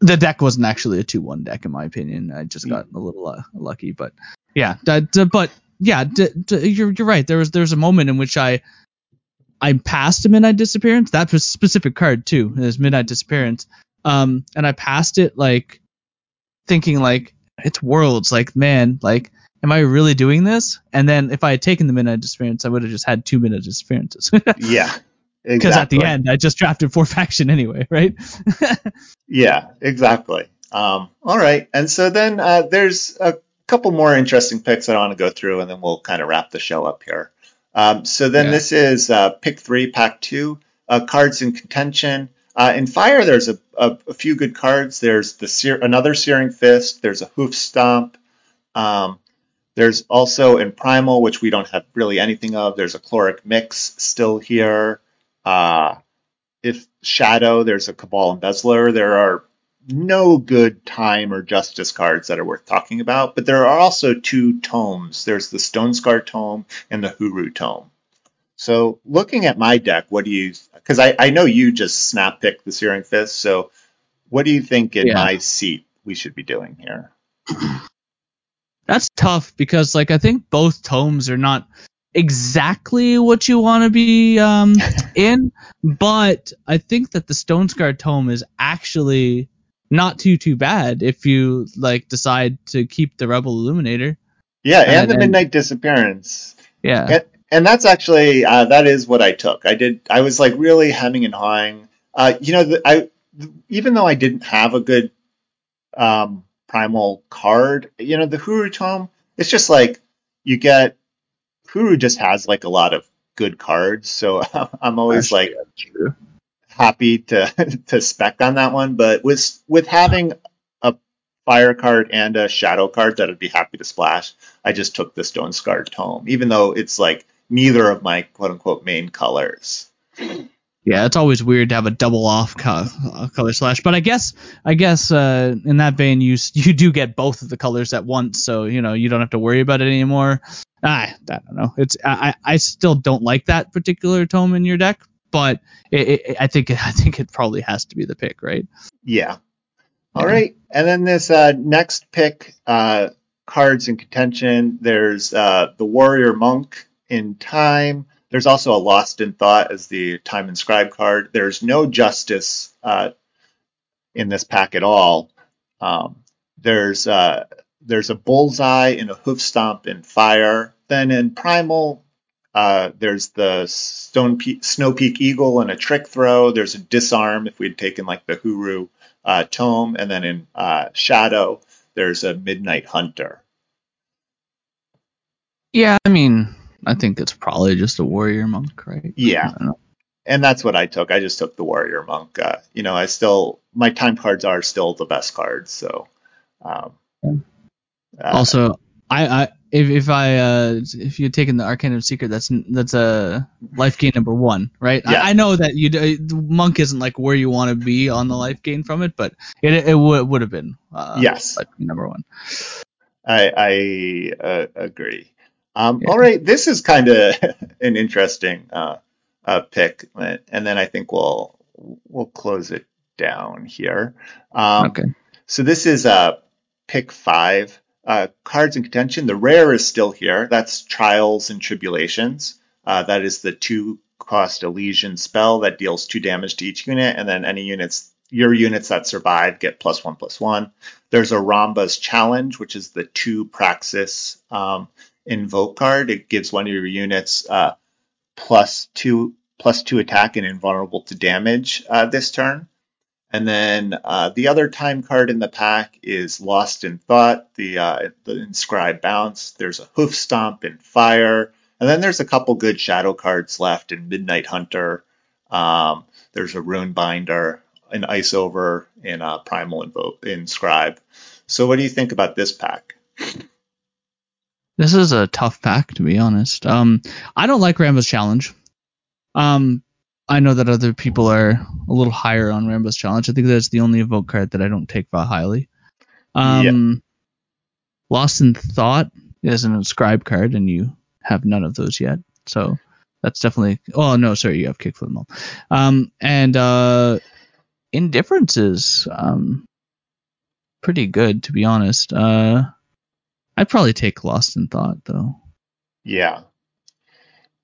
Speaker 2: the deck wasn't actually a two one deck in my opinion. I just got a little uh, lucky but yeah that, uh, but yeah d- d- you're you're right. There was there was a moment in which i i passed a midnight disappearance. That was specific card too is midnight disappearance. Um and i passed it like thinking like it's worlds like man like am i really doing this? And then if i had taken the midnight disappearance i would have just had two midnight disappearances. [LAUGHS]
Speaker 1: Yeah.
Speaker 2: because at the end I just drafted four [LAUGHS] faction anyway, right? [LAUGHS]
Speaker 1: Yeah, exactly. Um, all right, and so then uh, there's a couple more interesting picks that I want to go through, and then we'll kind of wrap the show up here. Um, so then
Speaker 2: Yeah.
Speaker 1: this is uh, pick three, pack two, uh, cards in contention. Uh, in fire, there's a, a, a few good cards. There's the sear, another searing fist. There's a hoof stomp. Um, there's also in primal, which we don't have really anything of. There's a chloric mix still here. Uh, if shadow, there's a cabal embezzler. There are no good time or justice cards that are worth talking about, but there are also two tomes. There's the Stonescar tome and the Hooru tome. So looking at my deck, what do you? Because I, I know you just snap picked the Searing Fist. So what do you think in
Speaker 2: Yeah.
Speaker 1: my seat we should be doing here? [CLEARS THROAT]
Speaker 2: That's tough because like I think both tomes are not exactly what you want to be um [LAUGHS] in, but I think that the Stonescar tome is actually not too too bad if you like decide to keep the Rebel Illuminator.
Speaker 1: Yeah, and,
Speaker 2: And-
Speaker 1: the
Speaker 2: and-
Speaker 1: Midnight Disappearance.
Speaker 2: Yeah.
Speaker 1: And, and that's actually uh, that is what I took. I did. I was like really hemming and hawing. Uh, you know, the, I even though I didn't have a good um, primal card, you know, the Hooru tome. It's just like you get Hooru just has like a lot of good cards. So [LAUGHS] I'm always like,
Speaker 4: Actually, that's
Speaker 1: happy to [LAUGHS] to spec on that one, but with with having a fire card and a shadow card that I'd be happy to splash, I just took the Stone Scarred Tome, even though it's like neither of my quote unquote main colors.
Speaker 2: Yeah, it's always weird to have a double off co- uh, color slash, but I guess I guess uh, in that vein you [LAUGHS] you do get both of the colors at once, so you know you don't have to worry about it anymore. I, I don't know. It's I, I still don't like that particular tome in your deck, but it, it, I think [LAUGHS] I think it probably has to be the pick, right?
Speaker 1: Yeah. All
Speaker 2: Yeah.
Speaker 1: right, and then this uh, next pick, uh, cards in contention. There's uh, the Warrior Monk in time. There's also a Lost in Thought as the time inscribed card. There's no Justice uh, in this pack at all. Um, there's uh, there's a Bullseye and a Hoof Stomp in Fire. Then in Primal, uh, there's the Stone Snow Peak Eagle and a Trick Throw. There's a Disarm if we'd taken like the Hooru uh, Tome, and then in uh, Shadow, there's a Midnight Hunter.
Speaker 2: Yeah, I mean I think it's probably just a warrior monk, right?
Speaker 1: Yeah.
Speaker 2: I don't know.
Speaker 1: And that's what I took. I just took the Warrior Monk. Uh, you know, I still my time cards are still the best cards. So, um, uh,
Speaker 2: also, I, I if, if I uh if you'd taken the Arcane of Secret, that's that's a life gain number one, right?
Speaker 1: Yeah.
Speaker 2: I, I know that you the monk isn't like where you want to be on the life gain from it, but it it would would have been uh,
Speaker 1: yes,
Speaker 2: life gain number one.
Speaker 1: I, I uh, agree. Um,
Speaker 2: Yeah.
Speaker 1: All right, this is kind of [LAUGHS] an interesting uh, uh, pick, and then I think we'll we'll close it down here. Um,
Speaker 2: okay.
Speaker 1: So this is uh, pick five. Uh, cards in contention. The rare is still here. That's Trials and Tribulations. Uh, that is the two cost Elysian spell that deals two damage to each unit, and then any units, your units that survive get plus one plus one. There's a Rhombus Challenge, which is the two Praxis um, invoke card. It gives one of your units uh, plus two plus two attack and invulnerable to damage uh, this turn. And then uh, the other time card in the pack is Lost in Thought, the uh, the inscribed bounce. There's a Hoof Stomp and Fire, and then there's a couple good shadow cards left in Midnight Hunter. Um, there's a Rune Binder, an Ice Over, and a Primal Invoke Inscribe. So what do you think about this pack?
Speaker 2: This is a tough pack to be honest. Um, I don't like Rambo's challenge. Um, I know that other people are a little higher on Rambo's challenge. I think that's the only evoke card that I don't take that highly. Um, Lost in Thought is an inscribed card, and you have none of those yet. So that's definitely. Oh no, sorry, you have Kickflip Maul. Um, and uh, Indifference is um pretty good to be honest. Uh, I'd probably take Lost in Thought though.
Speaker 1: Yeah.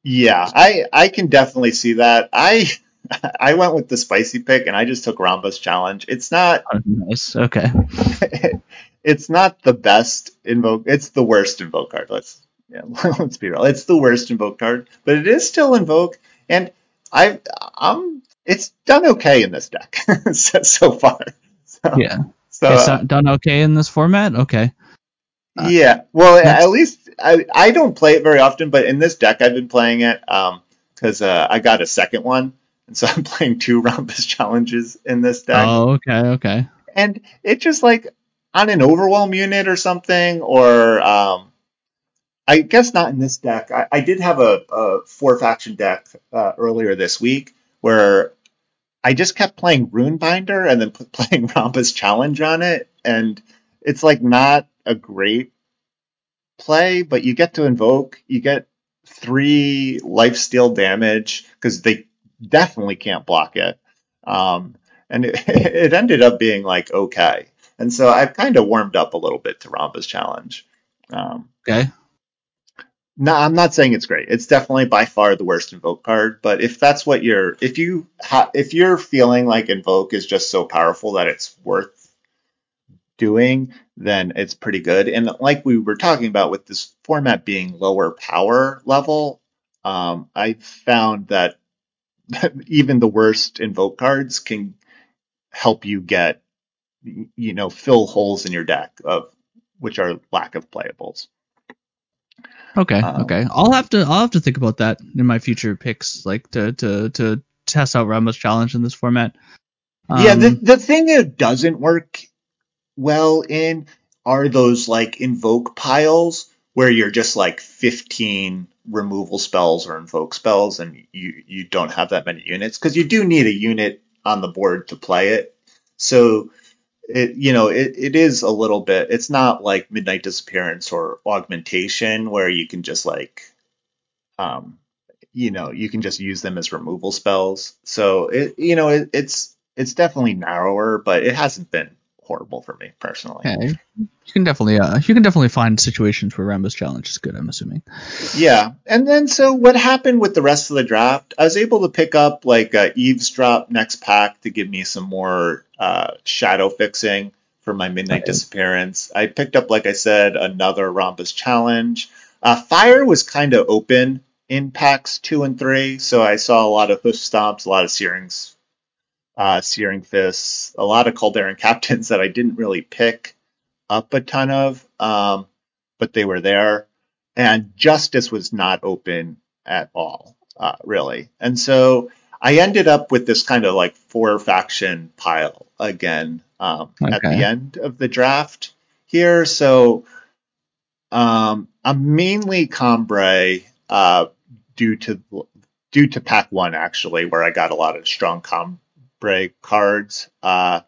Speaker 1: Yeah, I I can definitely see that. I [LAUGHS] I went with the spicy pick and I just took Rhombus challenge. It's not
Speaker 2: Oh, nice. Okay. [LAUGHS]
Speaker 1: it's not the best invoke. It's the worst invoke card. Let's yeah, [LAUGHS] let's be real. It's the worst invoke card, but it is still invoke, and I I'm it's done okay in this deck so, so far. So,
Speaker 2: Yeah.
Speaker 1: So
Speaker 2: it's not done okay in this format. Okay. uh,
Speaker 1: yeah, well, at least I I don't play it very often, but in this deck I've been playing it um because uh, I got a second one, and so [LAUGHS] I'm playing two Rhombus challenges in this deck.
Speaker 2: Oh, okay. Okay.
Speaker 1: and it just like on an overwhelm unit or something or um i guess not in this deck i, I did have a, a four faction deck uh, earlier this week where i just kept playing rune binder and then [LAUGHS] playing rhombus challenge on it and it's like not a great play but you get to invoke you get three life steal damage because they definitely can't block it um, and it, [LAUGHS] it ended up being like okay. And so I've kind of warmed up a little bit to Ramba's Challenge. Um,
Speaker 2: Okay.
Speaker 1: no, I'm not saying it's great. It's definitely by far the worst Invoke card. But if that's what you're, if you ha- if you're feeling like Invoke is just so powerful that it's worth doing, then it's pretty good. And like we were talking about with this format being lower power level, um, I found that [LAUGHS] even the worst Invoke cards can help you get you know fill holes in your deck of which are lack of playables.
Speaker 2: Okay.
Speaker 1: Um,
Speaker 2: okay. I'll have to I'll have to think about that in my future picks, like to to to test out Rambo's challenge in this format.
Speaker 1: Um, yeah, the um, the thing that doesn't work well in are those like invoke piles where you're just like 15 removal spells or invoke spells and you you don't have that many units because you do need a unit on the board to play it. So it you know it, it is a little bit it's not like midnight disappearance or augmentation where you can just like um you know you can just use them as removal spells so it you know it, it's it's definitely narrower but it hasn't been horrible for me personally
Speaker 2: yeah, you can definitely uh you can definitely find situations where rambo's challenge is good i'm assuming
Speaker 1: yeah and then so what happened with the rest of the draft i was able to pick up like uh, eavesdrop next pack to give me some more uh, shadow fixing for my midnight disappearance. I picked up, like I said, another Rhombus challenge. Uh, fire was kind of open in packs two and three, so I saw a lot of hoof stomps, a lot of searings, uh, searing fists, a lot of Kaldheran [LAUGHS] captains that I didn't really pick up a ton of, um, but they were there. And justice was not open at all, uh, really. And so I ended up with this kind of like four faction pile again um, okay. at the end of the draft here. So um, I'm mainly Combrei uh, due to due to pack one actually, where I got a lot of strong Combrei cards. Uh,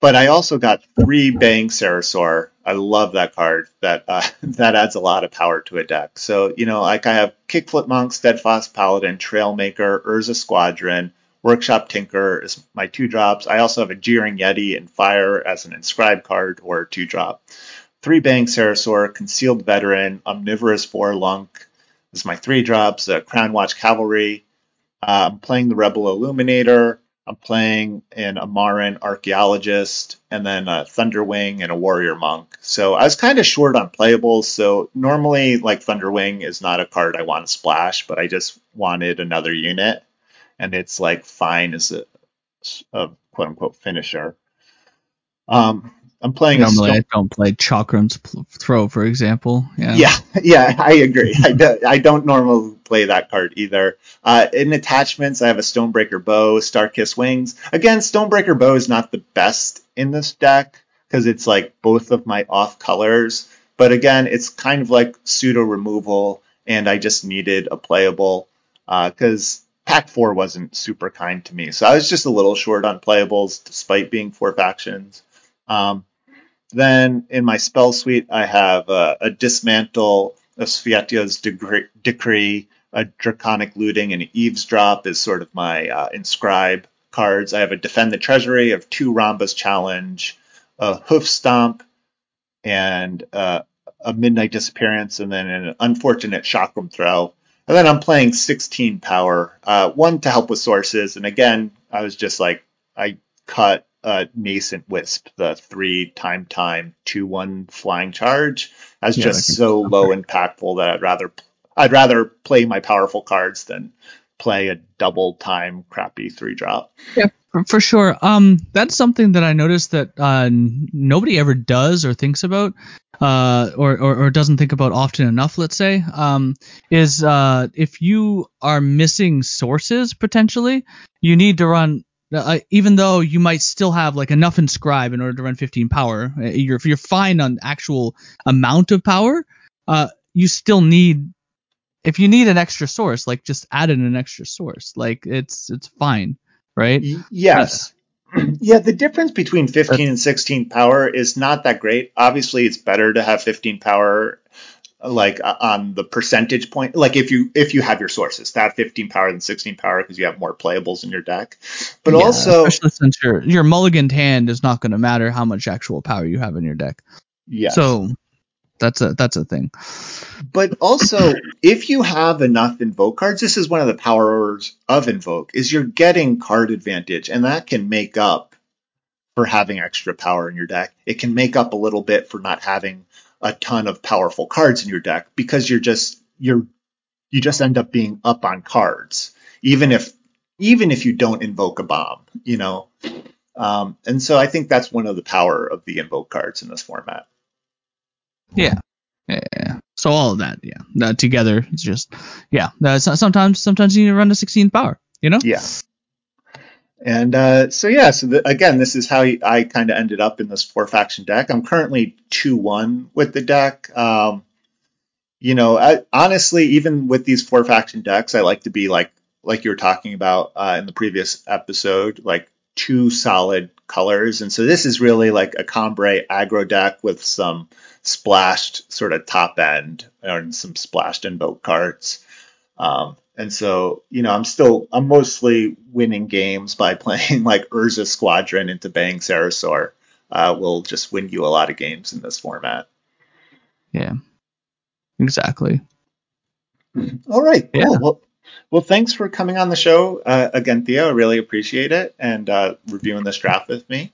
Speaker 1: but I also got three Bang Sarasaur. I love that card. That uh, [LAUGHS] that adds a lot of power to a deck. So you know, like I have Kickflip Monk, Steadfast Paladin, Trailmaker, Urza Squadron, Workshop Tinker is my two drops. I also have a Jeering Yeti and Fire as an inscribed card or two drop. Three Bang Sarasaur, Concealed Veteran, Omnivorous Vorlunk is my three drops. Uh, Crown Watch Cavalry. Uh, I'm playing the Rebel Illuminator. I'm playing an Amaran archaeologist and then a Thunderwing and a warrior monk. So I was kind of short on playables. So normally, like Thunderwing is not a card I want to splash, but I just wanted another unit, and it's like fine as a, a quote unquote finisher. Um, I'm playing.
Speaker 2: Normally, I don't play Chakram's Throw, for example. Yeah,
Speaker 1: yeah, [LAUGHS] yeah I agree. I, do, I don't normally play that card either. Uh, in attachments, I have a Stonebreaker Bow, Starkiss Wings. Again, Stonebreaker Bow is not the best in this deck because it's like both of my off colors. But again, it's kind of like pseudo removal, and I just needed a playable because uh, Pack 4 wasn't super kind to me. So I was just a little short on playables despite being four factions. Um, then in my spell suite, I have uh, a dismantle, a Svietia's decree, a draconic looting, and eavesdrop is sort of my uh, inscribe cards. I have a defend the treasury, of two Rhombus challenge, a hoof stomp, and uh, a midnight disappearance, and then an unfortunate chakram throw. And then I'm playing 16 power, uh, one to help with sources. And again, I was just like, I cut uh, nascent wisp, the three time time two one flying charge, as yeah, just so low impactful that I'd rather I'd rather play my powerful cards than play a double time crappy three drop.
Speaker 2: Yeah, for, for sure. Um, that's something that I noticed that uh, nobody ever does or thinks about, uh, or, or, or doesn't think about often enough. Let's say, um, is uh, if you are missing sources potentially, you need to run uh, even though you might still have like enough inscribe in order to run 15 power, uh, you're, if you're fine on actual amount of power, uh, you still need if you need an extra source, like just add in an extra source. Like it's it's fine, right?
Speaker 1: Yes. Uh, [CLEARS THROAT] yeah, the difference between 15 and 16 power is not that great. Obviously, it's better to have 15 power like uh, on the percentage point like if you if you have your sources that 15 power than 16 power because you have more playables in your deck. But yeah, also
Speaker 2: especially since your your mulliganed hand is not going to matter how much actual power you have in your deck. Yeah so that's a that's a thing.
Speaker 1: But also if you have enough invoke cards this is one of the powers of invoke is you're getting card advantage and that can make up for having extra power in your deck. It can make up a little bit for not having a ton of powerful cards in your deck because you're just you're you just end up being up on cards even if even if you don't invoke a bomb you know? Um, and so i think that's one of the power of the invoke cards in this format.
Speaker 2: Yeah. Yeah so all of that yeah. That together it's just yeah. Sometimes sometimes you need to run to 16 power You know?
Speaker 1: Yeah. And uh, so yeah, so the, again, this is how I kind of ended up in this four faction deck. I'm currently two one with the deck. Um, you know, I, honestly, even with these four faction decks, I like to be like like you were talking about uh, in the previous episode, like two solid colors. And so this is really like a Combrei aggro deck with some splashed sort of top end and some splashed invoke cards. Um, and so, you know, I'm still, I'm mostly winning games by [LAUGHS] playing like Urza Squadron into Bang Sarasaur. Uh, will just win you a lot of games in this format.
Speaker 2: Yeah. Exactly.
Speaker 1: All right. Yeah. Cool. Well, well, thanks for coming on the show uh, again, Theo. I really appreciate it and uh, reviewing this draft with me.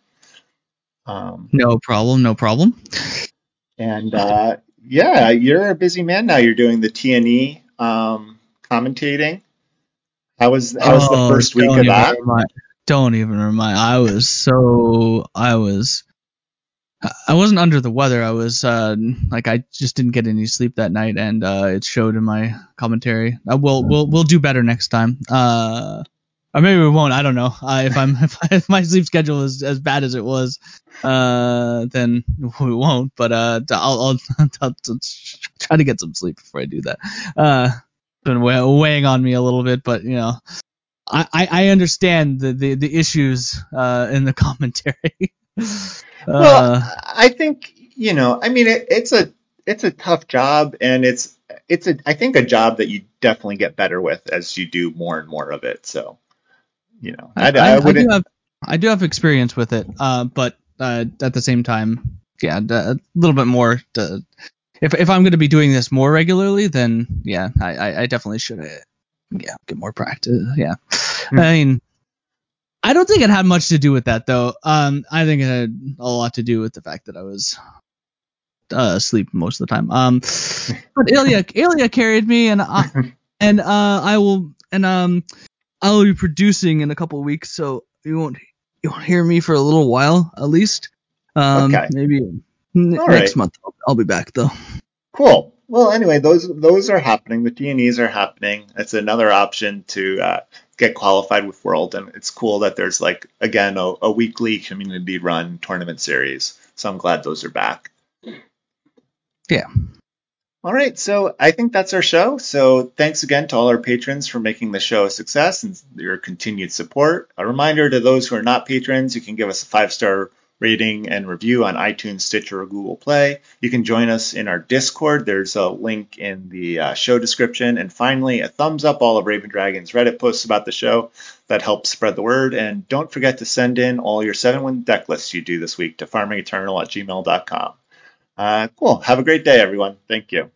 Speaker 2: Um, no problem. No problem.
Speaker 1: And uh, yeah, you're a busy man now. You're doing the TNE um, commentating. How was how was oh, the first week of that?
Speaker 2: Remind, don't even remind. I was so I was I wasn't under the weather. I was uh, like I just didn't get any sleep that night, and uh, it showed in my commentary. Uh, we'll we'll we'll do better next time. Uh, or maybe we won't. I don't know. Uh, if I'm [LAUGHS] if, I, if, my sleep schedule is as bad as it was, uh, then we won't. But uh, I'll, I'll, [LAUGHS] I'll, I'll try to get some sleep before I do that. Uh, been weighing on me a little bit, but you know, I I understand the the, the issues uh in the [LAUGHS] commentary.
Speaker 1: well, uh, I think you know. I mean, it, it's a it's a tough job, and it's it's a I think a job that you definitely get better with as you do more and more of it. So, you know, I, I, I,
Speaker 2: I do have I do have experience with it, uh, but uh, at the same time, yeah, a little bit more. To, if if I'm going to be doing this more regularly, then yeah, I I definitely should. Yeah, get more practice. Yeah, mm-hmm. I mean, I don't think it had much to do with that though. Um, I think it had a lot to do with the fact that I was uh, asleep most of the time. Um, [LAUGHS] but Ilya, Ilya carried me, and I, [LAUGHS] and uh, I will, and um, I will be producing in a couple weeks, so you won't you won't hear me for a little while at least. Um, okay. maybe n- next right. month I'll, I'll be back though.
Speaker 1: Cool. Well, anyway, those those are happening. The TNEs are happening. It's another option to uh, get qualified with World, and it's cool that there's like again a, a weekly community run tournament series. So I'm glad those are back.
Speaker 2: Yeah.
Speaker 1: All right, so I think that's our show. So thanks again to all our patrons for making the show a success and your continued support. A reminder to those who are not patrons, you can give us a five star rating and review on iTunes, Stitcher, or Google Play. You can join us in our Discord. There's a link in the uh, show description. And finally, a thumbs up all of Raven Dragon's Reddit posts about the show. That helps spread the word. And don't forget to send in all your seven win deck lists you do this week to farmingeternal at gmail.com. Uh, cool. Have a great day, everyone. Thank you.